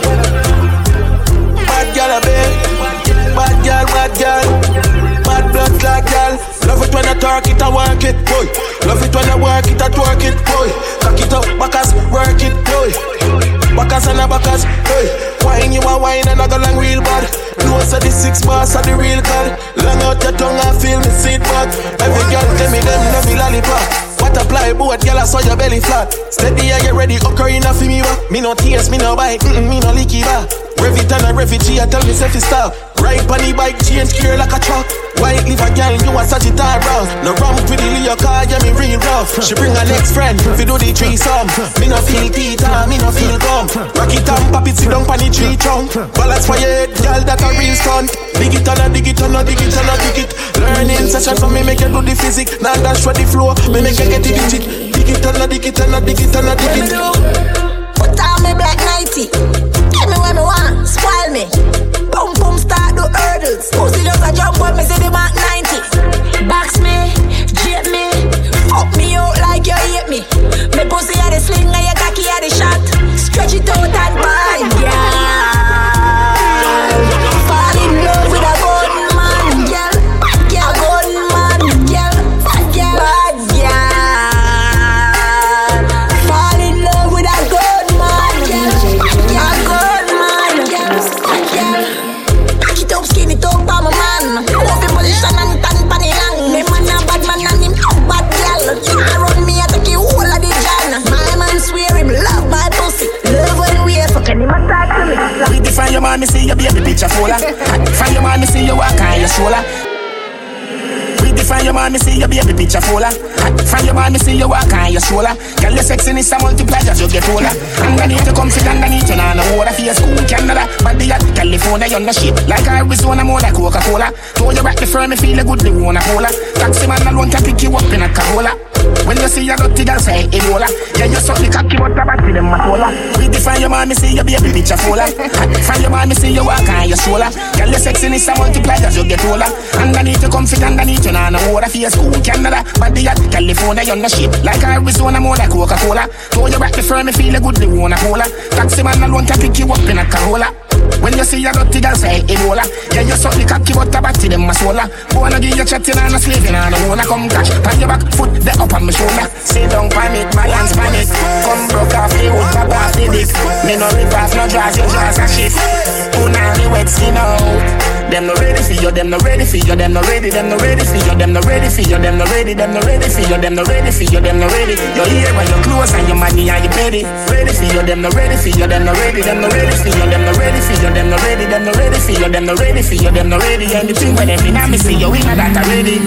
Speaker 19: boat, girl, I saw your belly flat. Steady, I get ready, occurring for me back. Me no tears, me no bite, mm me no licky back. Revit and a refugee, I tell me self stop. Ride on the bike, change gear like a truck. White leave a girl, you a Sagittarius. No ramp with Leo car, yeah, me real rough. She bring her next friend, fi do the threesome. Me no feel teeth, ah, me no feel gum. Rock it and pop it, sit down pon the tree trunk. Balance for your girl, that a real stunt. Dig it and a dig it and a dig it and a dig it. Learning session for me, make you do the physics. Now dash for the flow, me make you get the digit. Dig it and a dig it and a dig it and a dig it.
Speaker 26: Put on me black nighty. Give me what me want, spoil me. Boom boom start do hurdles. Pussy does a jump when me see the Mak 90. Box me, jip me, fuck me out like you hate me. Me pussy had the sling and your cocky had the shot. Stretch it out and bind, your fuller.
Speaker 3: From your man, me see you walk on your shoulder man, me see your baby picture fuller. From your man, me see you walk on your shoulder. Girl, your sexiness a multiply as you get older. Underneath you comfy, underneath you nah no water for your school Canada, body at California, you're no shape like Arizona, more like Coca-Cola. Throw you back the firm, me feel a good, the one a cola. Taxi man alone can pick you up in a Corolla. When you see a dirty girl say Ebola Yeah, you suck the cocky but the body them matola We define your man, me see your baby picture fuller Find your man, me see you walk on your shoulder Girl, your sexiness a multiply as you get older Underneath you comfy, underneath you nah no for your school Canada, body at California, you're no shape Like Arizona, more like Coca-Cola. Throw you back the firm, me feel a good, the one a cola Taxi man alone can pick you up in a Corolla. When you see a dirty girl say Ebola. Yeah, you suck the cocky but the body them a swola Wanna give you chatting and a slaving and I wanna come catch. Pan your back foot, the up on my shoulder. Sit down panic, balance panic. Come broke off the hook, pop off the dick Me no rip off, no draws, you draws a shit. The wet skin out them no ready for you, them no ready for you, them no ready, them no ready for you, them no ready for you, them no ready, them no ready for you, them no ready for you, them no ready. Your ear when you close and your money and you ready, ready for you, them no ready for you, them no ready, them no ready for you, them no ready for you, them no ready, them no ready for you, them no ready for you, them no ready. Anything when them in me see you, we not that ready.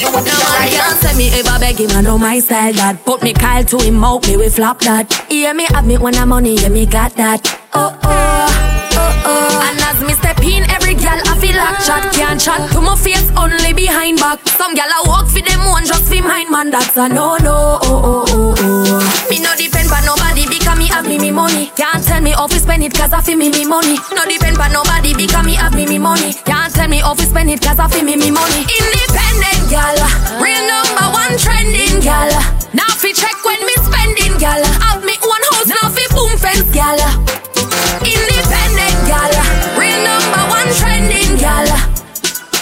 Speaker 3: You want
Speaker 27: No one can say me ever beg him, I know my style that. Put me Kyle to him out, me we flop that. Yeah, me have me when I'm money, yeah, me got that. Oh oh, oh oh. And as me step in, every gal I feel like chat can't chat to my face only behind back. Some gal I walk for them one just for mine, man. That's a no no. Oh oh oh oh. Me no depend on nobody because me have me me money. Can't tell me how to spend it cause I feel me me money. No depend on nobody because me have me me money. Can't tell me how to spend it cause I feel me me money. Independent gal, real number one trending gal. Now fi check when me spending gal. Have me one house now fi boom fence gal. Independent gal.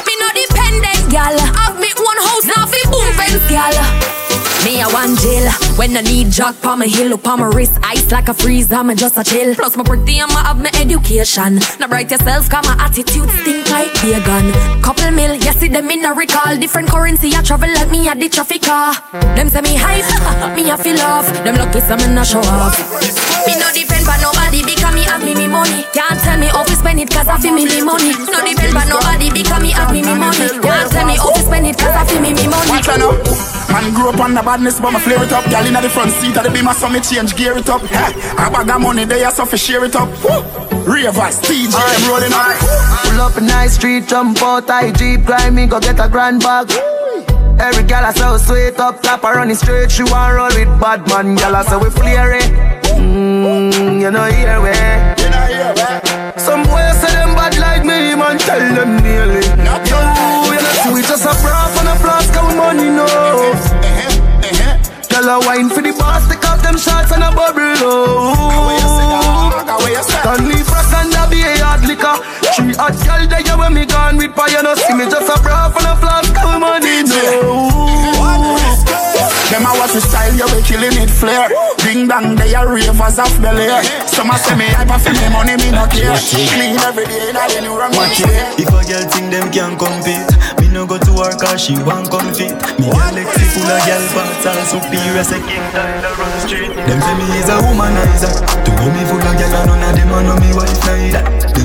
Speaker 27: Me no dependent gal. Have me one house now fi boom fence gal. Me a one jail. When I need jock pa my hill up on my wrist. Ice like a freeze I'm just a chill. Plus my pretty and my have my education. Now bright yourself cause my attitude stink like vegan couple mil you see them in a recall. Different currency I travel like me at the traffic car them say me hype me a feel off. Them lucky some in a show off. Me no depend on nobody because me have me me money. Can't tell me how spend it cause I feel me me money. No depend on nobody because me have me me money. Can't tell me how spend it cause I feel me me money.
Speaker 21: Watch Man grew up on the badness, but my flare it up. Girl inna the front seat of the beamer, so me change gear it up. Hey, a bag of money, they are so fi share it up. Woo. Ravers, I'm rolling up.
Speaker 18: Pull up in nice street, jump out, I jeep, grind me, go get a grand bag. Every gal I so sweet up top, her running straight, she want roll with bad man. Gal I say we flare it. Mmm, you know hear we. Some boys say them bad like me, man, tell them nearly. Yo, you know see we just a bra on a flask of money, no. Three hot gal there when me gone with fire, no see me just a bra on a flask of money, no.
Speaker 21: Them a watch the style, you be killing it flare. Ding dong, they are ravers of Bel Air. Some a say me hyper for me money, me no care. Clean every day, now they new run
Speaker 28: Watch it. If a girl think them can compete, me no go to work cause she want confit. Me galaxy full of girl parts, all superior, say Kxng Tyler run street. Them say me is a womanizer. To me full of girl, and none of them a know me wife neither.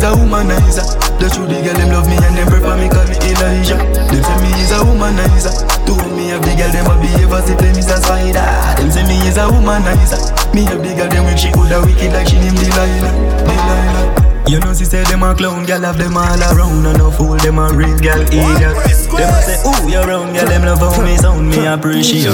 Speaker 28: Is a womanizer. The true the girl them love me and them prefer me call me Elijah. Them say me is a womanizer. To me have the girl them a behave as if them is a spider. Them say me is a womanizer. Me have the girl them when she coulda wicked like she named Delilah. Delilah. You know, she say them a clown, girl have them all around. And no fool, them a real girl idiot. Them a say, ooh, you're round, girl, them love how me sound Me appreciate.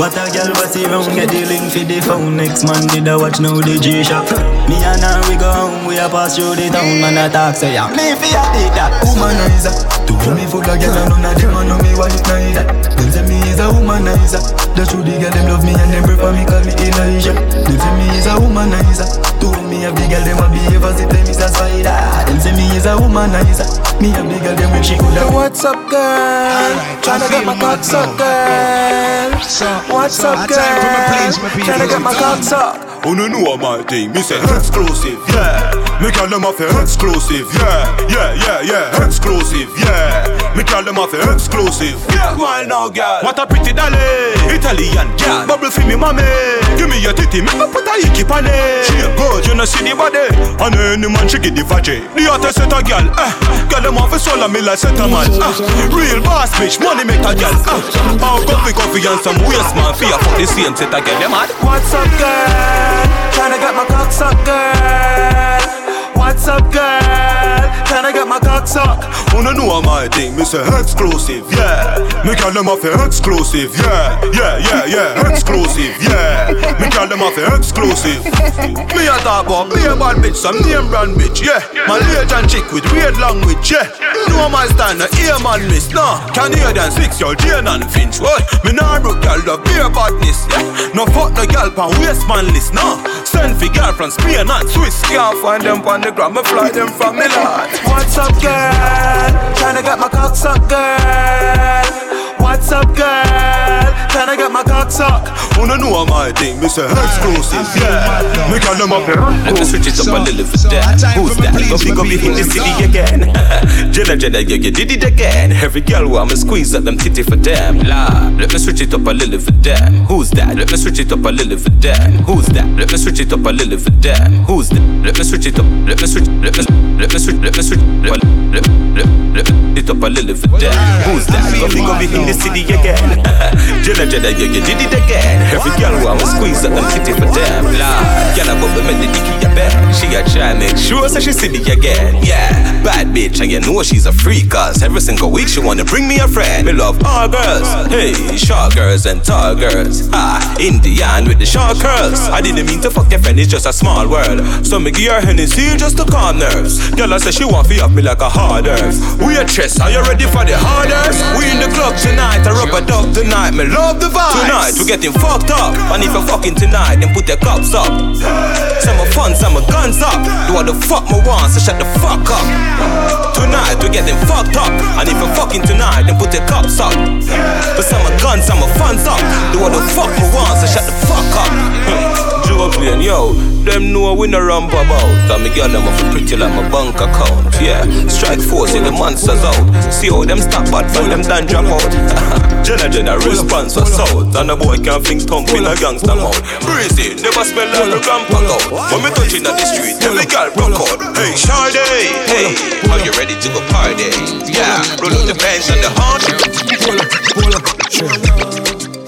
Speaker 28: What a girl was around, get the link for the phone. Next man did a watch now the G-Shock Me and her, we go home, we a pass through the town. Man a talk, say, yeah, me fi a did that. Womanizer, to me full of girl And none of them a know me wife neither. Them say me is a womanizer. The true the girl, them love me and them prefer me call me Elijah. Them say me is a womanizer. To me the girl, them a behave as if them is a spider Them say me is a womanizer Me have the girl them when she coulda
Speaker 19: What's up, girl? Tryna get my cocks up, girl. What's up, girl? Tryna get my cocks up.
Speaker 8: Who no know my thing? Me say exclusive, yeah. Me call them off exclusive, yeah, yeah, yeah, yeah, exclusive, yeah. Me call them off exclusive. Yeah, why now, girl? What a pretty dolly, Italian girl. Bubble for me, mommy. Give me your titty, me put a hickey on it. She a good, you know see the body. And any man she get the vajay. The hottest set a girl, eh. Girl them off a soul me like set a man. Uh, real boss bitch, money make a girl. Uh, oh, coffee, coffee and some waste man. Fear for the same set a girl, them mad.
Speaker 4: What's up, girl? Tryna get my cock sucked, girl. What's up, girl? Can I get my cock sucked?
Speaker 8: Wanna know my thing? Me exclusive, yeah. Me call them off exclusive, yeah, yeah, yeah, yeah, exclusive, yeah. Me call them off exclusive. Me a talk about me a bad bitch, some name brand bitch, yeah. My and chick with weird language, yeah. Know my stand, a ear man miss, no. Canadian six, your Jane and Finch, what? Me nah broke girl, the beer badness, yeah. No fuck no girl pan waist man list, no. Send for girl from Spain and Swiss, can't find them on the ground, me fly them from Milan.
Speaker 4: What's up, girl? Tryna get my cock sucked, girl. What's up, girl? Can I get my cock sucked?
Speaker 8: Wanna know my thing? Me say exclusive, yeah. Me them up here.
Speaker 6: Let me switch it up a little for that. Who's that? Go big up in the city again. Jenna, Jenna, yeah, you did it again. Every girl want me squeeze up them titty for them. La, let me switch it up a little for them. Who's that? Let me switch it up a little for them. Who's that? Let me switch it up a little for them. Who's that? Let me switch it up. Let me switch. Let me let me switch. Let me switch. Let me. let me. let let it up a little for them. Who's that? Go big up in the the city again. Jenna Jenna, yeah, you did it again. Every girl want to squeeze up them titty for them. Lord, girl, I bubble me the dicky your bed. She a try make sure so she see me again. Yeah, bad bitch, and you know she's a freak. Cause every single week she wanna bring me a friend. Me love all girls. Hey, short girls and tall girls. Ah, Indian with the short curls. I didn't mean to fuck your friend, it's just a small world. So me give her Hennessy just to calm nerves. Girl, I say she want to up me like a hard earth. We a chess, are you ready for the hard hardest? We in the club tonight tonight. I rub a dub tonight. Me love the vibe. Tonight we're getting fucked up. And if you're fucking tonight, then put your cups up. Some of fun, some of guns up. Do what the fuck me want, so shut the fuck up. Tonight we're getting fucked up. And if you're fucking tonight, then put your cups up. But some of guns, some of fun's up. Do what the fuck me want, so shut the fuck up. Joe playing, yo. Them know we no run about. And me girl them off pretty like my bank account. Yeah, strike force in the monsters out. See how them stop bad from them done drop out. Jenna Jenna response for south. And a boy can't think thump in a gangster mouth. Breezy, never smell like a grandpa out. When me touching on the street, every girl broke out. Hey, Sade, hey, are you ready to go party? Yeah, roll up the bands and the horn.
Speaker 29: Pull up,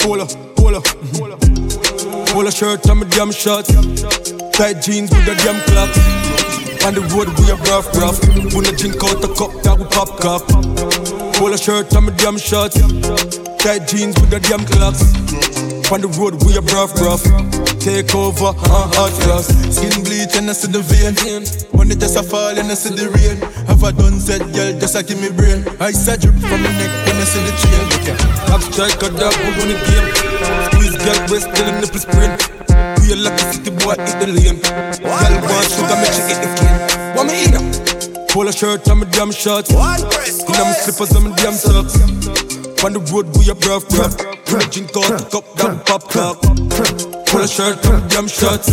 Speaker 29: pull up, pull up, pull up. Pull a shirt and my damn shorts. Tight jeans with the damn clocks. On the road we are rough, rough. When I drink out the cup, that we pop. Pull a shirt and my damn shorts. Tight jeans with the damn clocks. On the road we are rough, rough. Take over, uh, Hot Frass. Skin bleach and I see the vein. Money just a fall and I see the rain. Have I done said, girl, just a give me brain. I said drip from my neck when I see the chain. Top strike a dog, we win the game. Squeeze girl, waist till the nipple sprain. Feel like a city boy, lane. Girl, want sugar, make she eat the cane. What me eat up? Pull a shirt and my damn shorts. In my slippers and my damn socks. On the road, we a bruv, bruv. Drink out the cup, down pop clock. Pull a shirt and my damn shorts.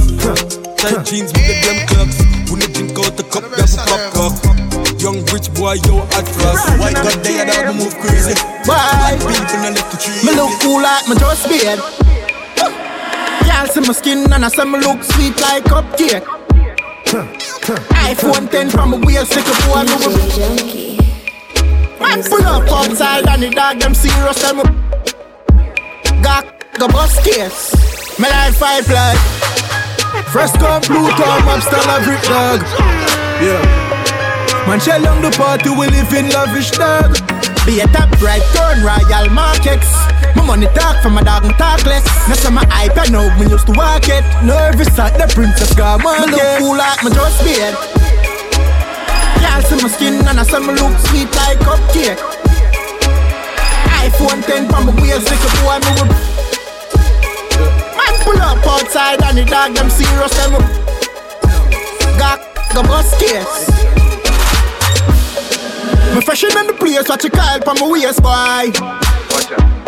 Speaker 29: Tight jeans with the damn clocks. When you drink out the cup, down pop clock. Young rich boy, yo, at first. White God, they are dog move crazy. Bye. People not left the tree.
Speaker 30: Me look cool like my just beard. Y'all see my skin and I say me look sweet like cupcake. iPhone 10 from my waist, stick a boy no Man pull up outside and the dog them serious them Got the bus case. Me like five fly.
Speaker 29: Fresco, Pluto, Mobster, love it, dog. Yeah. Man, shell on the party, we live in lavish, dog.
Speaker 30: Be a top right, turn royal markets. My money talk for my dog, me talk less. Now some my hype, I know me used to walk it. Nervous at the princess market. Me look cool like my just beard. Y'all see my skin and I say me look sweet like cupcake. iPhone 10 from my waist, like a boy, me would. Man pull up outside and the dog them serious, them got the bus case. Me freshin' in the place, what you call from my waist, boy.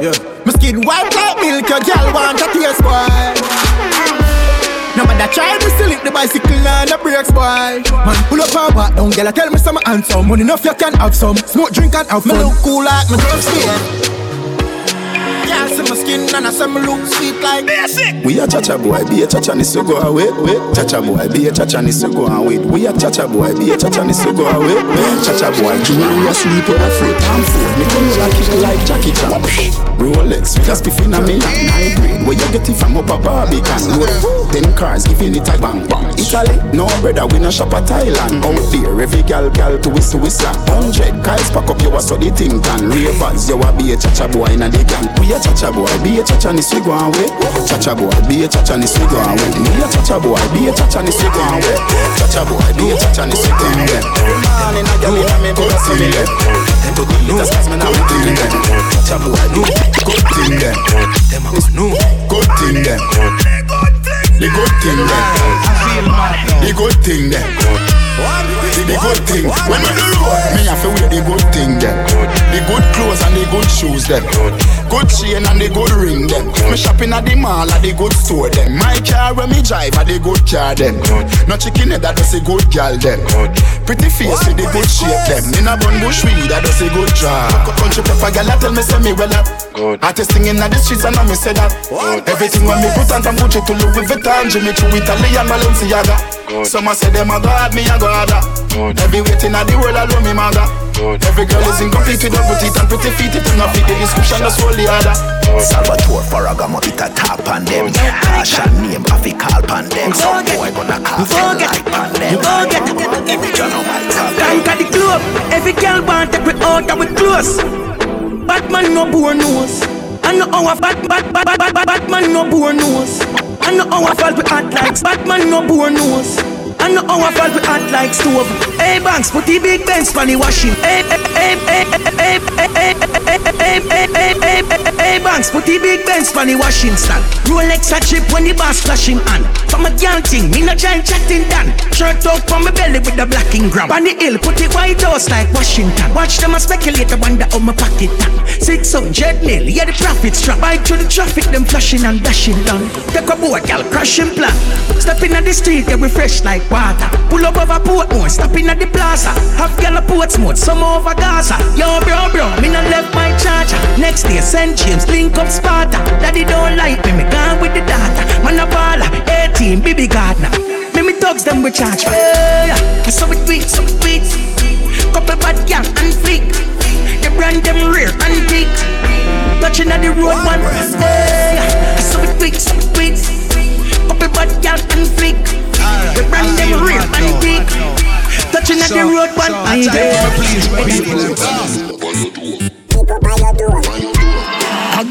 Speaker 29: Yeah.
Speaker 30: My skin white like milk, your girl want a taste, boy. Nobody try me still the bicycle and the brakes, boy. Man, pull up and back down, girl. I Tell me some handsome. Money enough, you can have some. Smoke, drink, and have fun. Me look cool like my girl skin. Yeah, see my skin and I say me look sweet like basic.
Speaker 21: We a cha-cha boy, be a cha-cha ni so go away. Cha-cha boy, be a cha-cha ni so go away. We a cha-cha boy, be a cha-cha ni so go away. Cha-cha boy, jewelry asleep on a foot and foot. Me come like it like Jackie Chan. Rolex, with a spiff in a me nine grade. Where you get it from up a Barbican road. Ten cars giving it a bang bang. Italy, no brother, we no shop at Thailand. Out there, every gal gal to whistle whistle. Hundred guys pack up your so the thing can. Ravers, you a be a cha-cha boy in a the gang. We a cha-cha boy, be a cha-cha ni swig one way. Cha-cha boy, be a cha-cha ni swig one way. Me a cha-cha boy, be a cha-cha ni swig one way. Cha-cha boy, be a cha-cha ni swig one way. Man in a gal in a me me there. To the eaters, cause me now we doing them. Cha-cha boy, do good thing them. Them a no good thing them. The good thing them. The good thing them. The good thing when we do road, me have to wear the good thing them. The good clothes and the good shoes them. Good chain and the good ring them. Me shopping at the mall at the good store them. My car when me drive at the good car them. No chicken head that does a good girl them. Pretty face with the good shape them. In a bun bush weed that does a good job. Country pepper girl that tell me say me well up. Artist singing at the streets and I me say that. Everything when me put on from Gucci to Louis Vuitton, Jimmy Choo, Italian Balenciaga. Some a say them a god, me a god. Every waiting at the world alone me mother. Every girl is incomplete with her petite and pretty feet. It don't fit the description, that's all the other.
Speaker 31: Salvatore Ferragamo it a top on them. Caution name I fi call pan them Some boy gonna call them like pan them.
Speaker 19: Forget
Speaker 31: Original my top
Speaker 19: Conquer the globe Every girl want take we out and we close Batman no born nose. I know how a bat, bat, bat, bat, bat, bat, Batman no born nose I know how I felt with hot likes. Bad man no poor nose. I know our fault we act like stove. Hey banks, put the big banks for the washing. Hey, hey, hey, hey, hey, hey, hey, hey, banks, put the big banks for the washing stand. Rolex a chip when the boss flashing on. From a girl thing, me no giant chatting done. Shirt up from my belly with the blacking. Gram, On the hill, put the white house like Washington. Watch them a speculate, I wonder how my pocket tan. Six hundred mil, yeah the profits trap. Bike to the traffic, them flashing and dashing down. Take a boat, girl, crashing plan. Step in the street, they refresh like water. Pull up over Portmore, stop in at the plaza. Have gal a Portsmouth, some over Gaza. Yo, bro, bro, me no left my charger. Next day, St. James, link up Sparta. Daddy don't like me, me gone with the data. Man a baller, 18, baby gardener. Me me thugs them we charge. Hey, so it tweet, so it tweet. Couple bad gal and fleek. They brand them rear and deep. Touching at the road one. Hey, so it tweet, so it tweet. Couple bad gal and We brand them real and big. Touching at the road one I
Speaker 20: A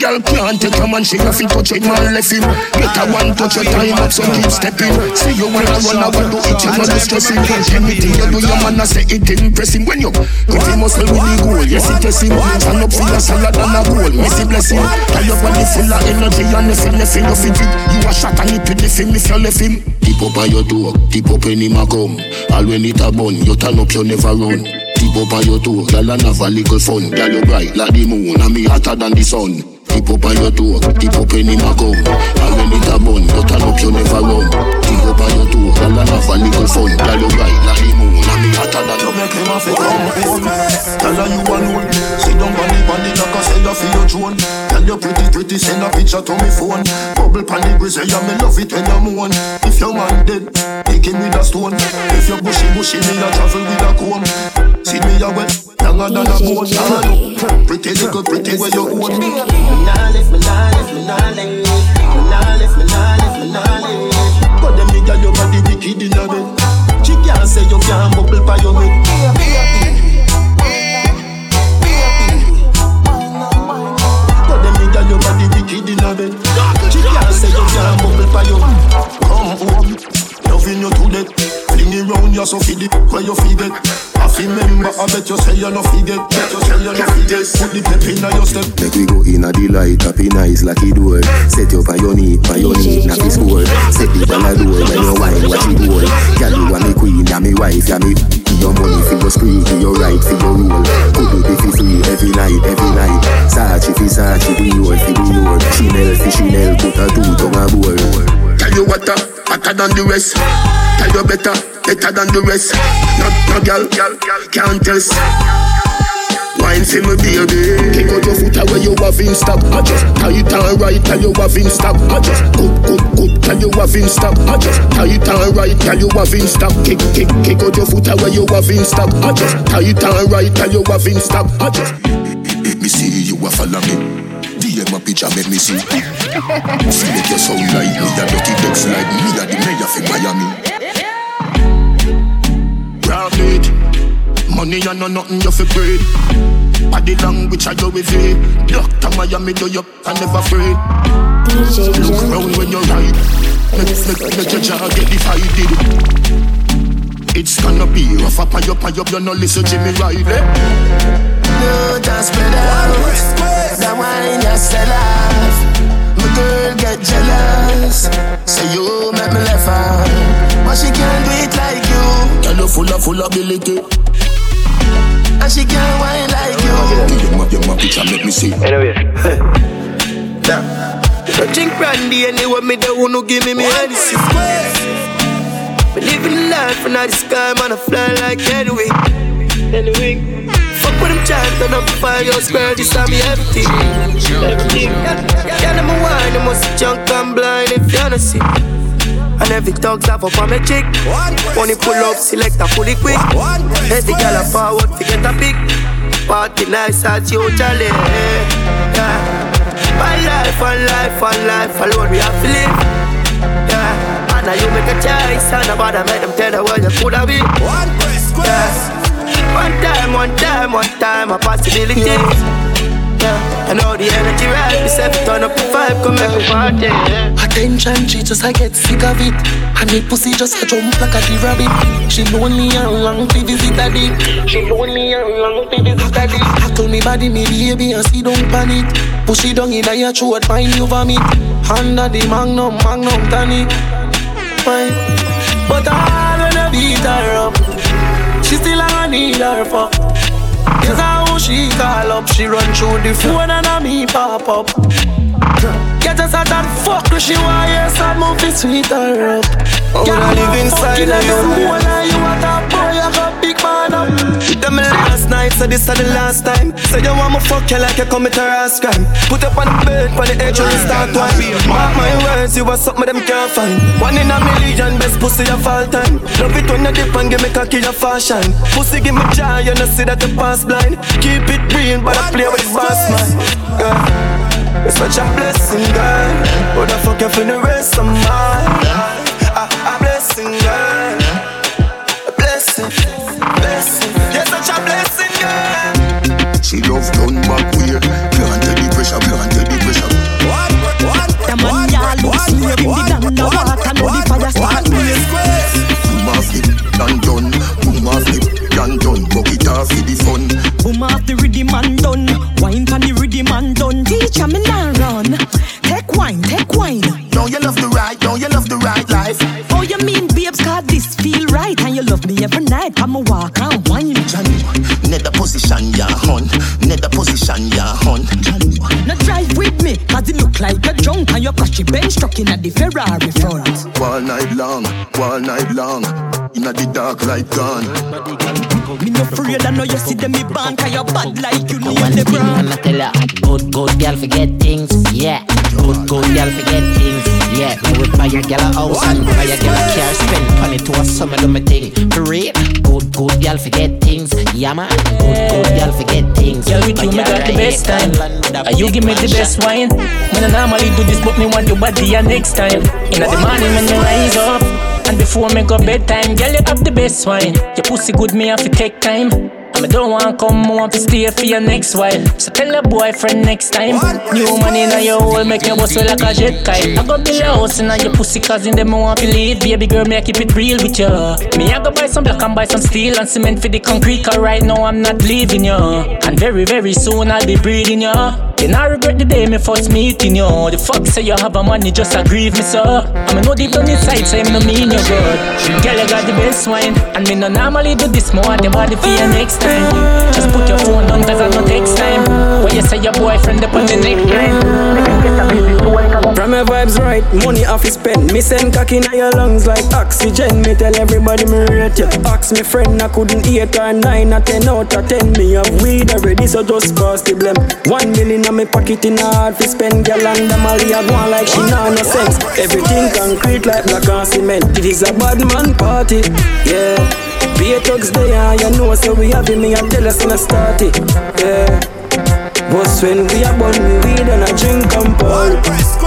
Speaker 20: girl can't take a man, she have to touch it, man left him. Get a one touch your time up, so keep stepping. See you run, I want to eat you, no distressing. Anything you do, your man I say it impressing. When you get him muscle with the goal, yes it is him. Stand up for your salad and a goal, messy blessing. Tell your body full of energy and the feel, the feel, the fit it. You a shot and it the film if you left him. Tip up on your door, tip up any ma come. All when it a bun, you turn up, you never run. Tip up on your toe, girl and have a little fun. Girl you bright like the moon, and me hotter than the sun. Tip up on your toe, tip up any ma come. All when it a bun, you turn up, you never run. Tip up on your toe, girl and have a little fun. Girl you bright like the moon, and me hotter than the
Speaker 3: make him a fi come. Tell her you alone. Sit down on the body like I said you for your throne. Tell you pretty pretty send a picture to me phone. Bubble pan the grizzly, yeah me love it when you moan. If your man dead, pick him with a stone. If you bushy bushy, me a travel with a comb. See me a wet, longer than a boat. Pretty little pretty where you own.
Speaker 32: Me nah live, me nah live, me nah live, me nah live, me nah live, me nah live.
Speaker 3: But them nigga your body wicked in a bed. She can't say you can't bubble by your head. Nigga your body wicked in a bed. She can't say you can't bubble by your Come home, loving you to death. Fling it round you so feed it where you feed it. I remember, I bet you say you no forget. Bet you say you no forget. Put the pep in your step.
Speaker 13: Make we go in a delight, happy nice like it door. Set you on your knee, on your knee, knock this score. Set the ball a door when you wine, watch it roll. Girl, you are me queen, ya me wife, ya me. Your money for your spree, for your right, for your rule. Could do the free every night, every night. Sachi fi Sachi, do your, fi do your. Chanel fi Chanel, put a two tongue a bowl.
Speaker 20: You I can
Speaker 3: than the rest. Tell you better, better than the rest. No, no girl, can't test. Wine for me baby. Kick out your foot away you have in stock. I just tie it on right tell you have in stock. I just good good good tell you have in stock. I just tie it on right tell you have in stock. Kick kick kick out your foot away you have in stock. I just tie it on right tell you have in stock. I just
Speaker 13: Me see you a follow me DM a picture make me see. See make your sound like me. A dirty text like me. A the mayor for Miami.
Speaker 3: Grab it. Money and no nothing you fi breed Body language I you with it Doctor Miami do you I never afraid? Look round when you ride Make, make, make your jaw get divided It's gonna be rough up and up and up You no listen to Jimmy Riley
Speaker 18: No, just spread out That wine you sell off My girl get jealous. Say you make me laugh out. But she can't do it like you.
Speaker 3: Girl you full of full ability.
Speaker 18: And she can't wine like you.
Speaker 13: Give up your picture make me see.
Speaker 18: Anyway. I drink brandy anyway me don't wanna give me me Hennessy Me living life and the sky man I fly like anyway Anyway. Fuck with them chant turn up the fire yo square this time me everything. Everything. Yeah, them a wine, them must junk and blind if you wanna see. And every dog's have up on my chick. Money pull up, select a fully quick. Every girl a forward, forget a pick. Party nice as usually eh. yeah. One life, one life, one life Alone we have to live now you make a choice And nobody make them tell you where you coulda be. One yeah. One time, one time, one time A possibility. Yeah. I know the energy right We say turn up the vibe Come make me party yeah.
Speaker 19: Attention, she just I get sick of it. And the pussy just a jump like a the rabbit. She lonely and long to visit a dick She lonely and long to visit a dick Tackle me body, me baby and see don't panic. Push it down in your throat, find you vomit. Under the magnum, magnum tonic Fine. But I wanna beat her up She still I need her fuck. Cause how she call up She run through the phone and a me pop up Get us out that fuck Cause she want hear some movie sweet her up.
Speaker 18: Oh, I live inside of you.
Speaker 19: You want a boy, I got big man up.
Speaker 18: Tell me last night, so this is the last time. Say you want me fuck you like you commit a rash crime Put up on the bed, on the edge, and start one Mark my words, you are something them can't find. One in a million, best pussy of all time. Love it when you dip and give me cocky your fashion. Pussy give me joy, you know see that you pass blind. Keep it real, but I play with the boss man. Girl, it's such a blessing, girl What the fuck you for the rest of my life a, ah, a ah, blessing, girl. A blessing, blessing. You're such a blessing, girl.
Speaker 13: She love done back
Speaker 19: in at the Ferrari front
Speaker 13: All night long, all night long. Inna the dark like gone.
Speaker 19: Me no afraid I know you see them me band Cause you're bad like you need
Speaker 9: One
Speaker 19: the
Speaker 9: thing
Speaker 19: brand.
Speaker 9: I'ma tell ya. Good, good girl forget things, yeah. Good, good girl forget things, yeah Me would buy a girl a house and buy a girl a car Spend money to a summer do me thing For real Good, good girl forget things, yeah man Good, good girl forget things
Speaker 5: Girl, with you, me got the best time. And you give me the best wine. Me no normally do this, but me want your body and next time. In the morning when you rise up, and before me go bedtime, girl, you have the best wine. Your pussy good, me have to take time. And me don't want come, I to stay for your next while. So tell your boyfriend next time. New money in your hole, make your bustle like a jet kite. I go build a house in your pussy, cause in them I want to live. Baby girl, me I keep it real with you. Me I go buy some block and buy some steel and cement for the concrete, cause right now I'm not leaving you. And very, very soon I'll be breathing you. Then I regret the day me first meeting you. The fuck say you have a money just a grieve me so. I me know deep down inside say me no mean you good. Girl you got the best wine, and me no normally do this more. The body for your next time. Just put your phone down, cause I no text time. When you say your boyfriend, they put the line.
Speaker 33: From my vibes right, money off is spend. Me send cocky in your lungs like oxygen. Me tell everybody me rate you. Ask me friend, I couldn't eat or nine or ten out of ten. Me have weed already, so just pass the blame. One million on me pocket in hard for spend. Girl and the Molly a go like she nah no sense. Everything concrete like black and cement. It is a bad man party, yeah. Beer thugs there, you know, so we have it. Me and tell us in a start it, yeah. But when we are born, we weed and a drink and pour.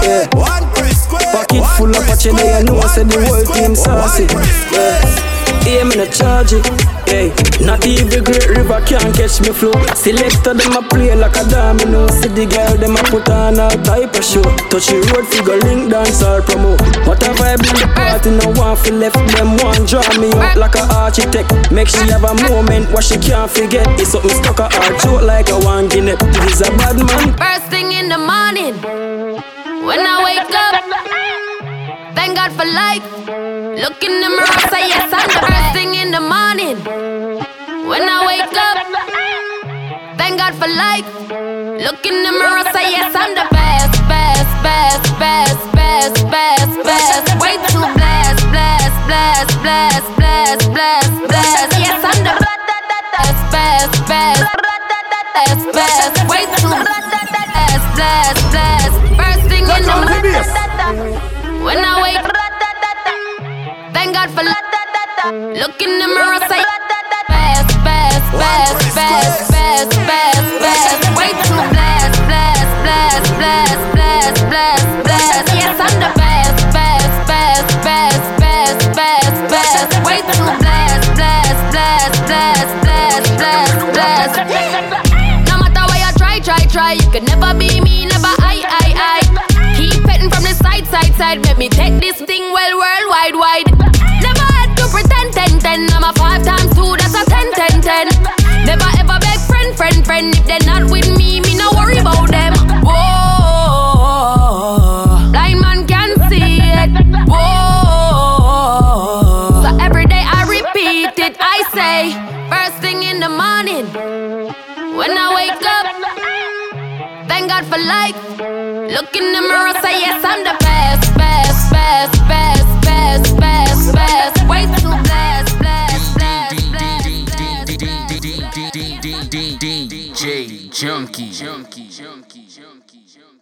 Speaker 33: Yeah. Pocket full of patch, they know I said the whole team saucy. Yeah. Yeah, me no charge it. Hey, not even Great River can't catch me flow. Selector them a play like a domino. See the girl them a put on all type of show. Touch the road figure link dance or promo. What a vibe in the party, no one for left them one draw me up like a architect. Make she have a moment what she can't forget. It's something stuck a heart joke like a one guinea. It is a bad man.
Speaker 27: First thing in the morning, when I wake up, thank God for life. Look in the mirror, say yes, I'm the first thing in the morning. When I wake up, thank God for life. Look in the mirror, say yes, I'm the best, best, best, best, best, best, best. Way too blessed, blessed, blessed, blessed, blessed, blessed, blessed. Yes, I'm the best, best, best, best, best. Way too blessed, blessed, blessed. First thing in the morning. When I wake up. Thank God for Look in the mirror, say best, best, best, best, best, best, best. Way too blessed, blessed, blessed, blessed, blessed, blessed, blessed. Yes, I'm the best, best, best, best, best, best, best. Way too blessed, blessed, blessed, blessed, blessed, blessed, blessed. No matter where you try, try, try, you could never be me, side. Let me take this thing well, worldwide, wide. Never had to pretend, ten, ten. I'm a five times two, that's a ten, ten, ten. Never ever beg friend, friend, friend. If they're not with me, me no worry about them. Whoa, blind man can see it. Whoa, so every day I repeat it. I say, first thing in the morning, when I wake up, thank God for life. Look in the mirror, say yes, I'm the best, best, best, best, best, best. Way too blessed, blessed, blessed, blessed, blessed, blessed.
Speaker 34: DJ. Junky.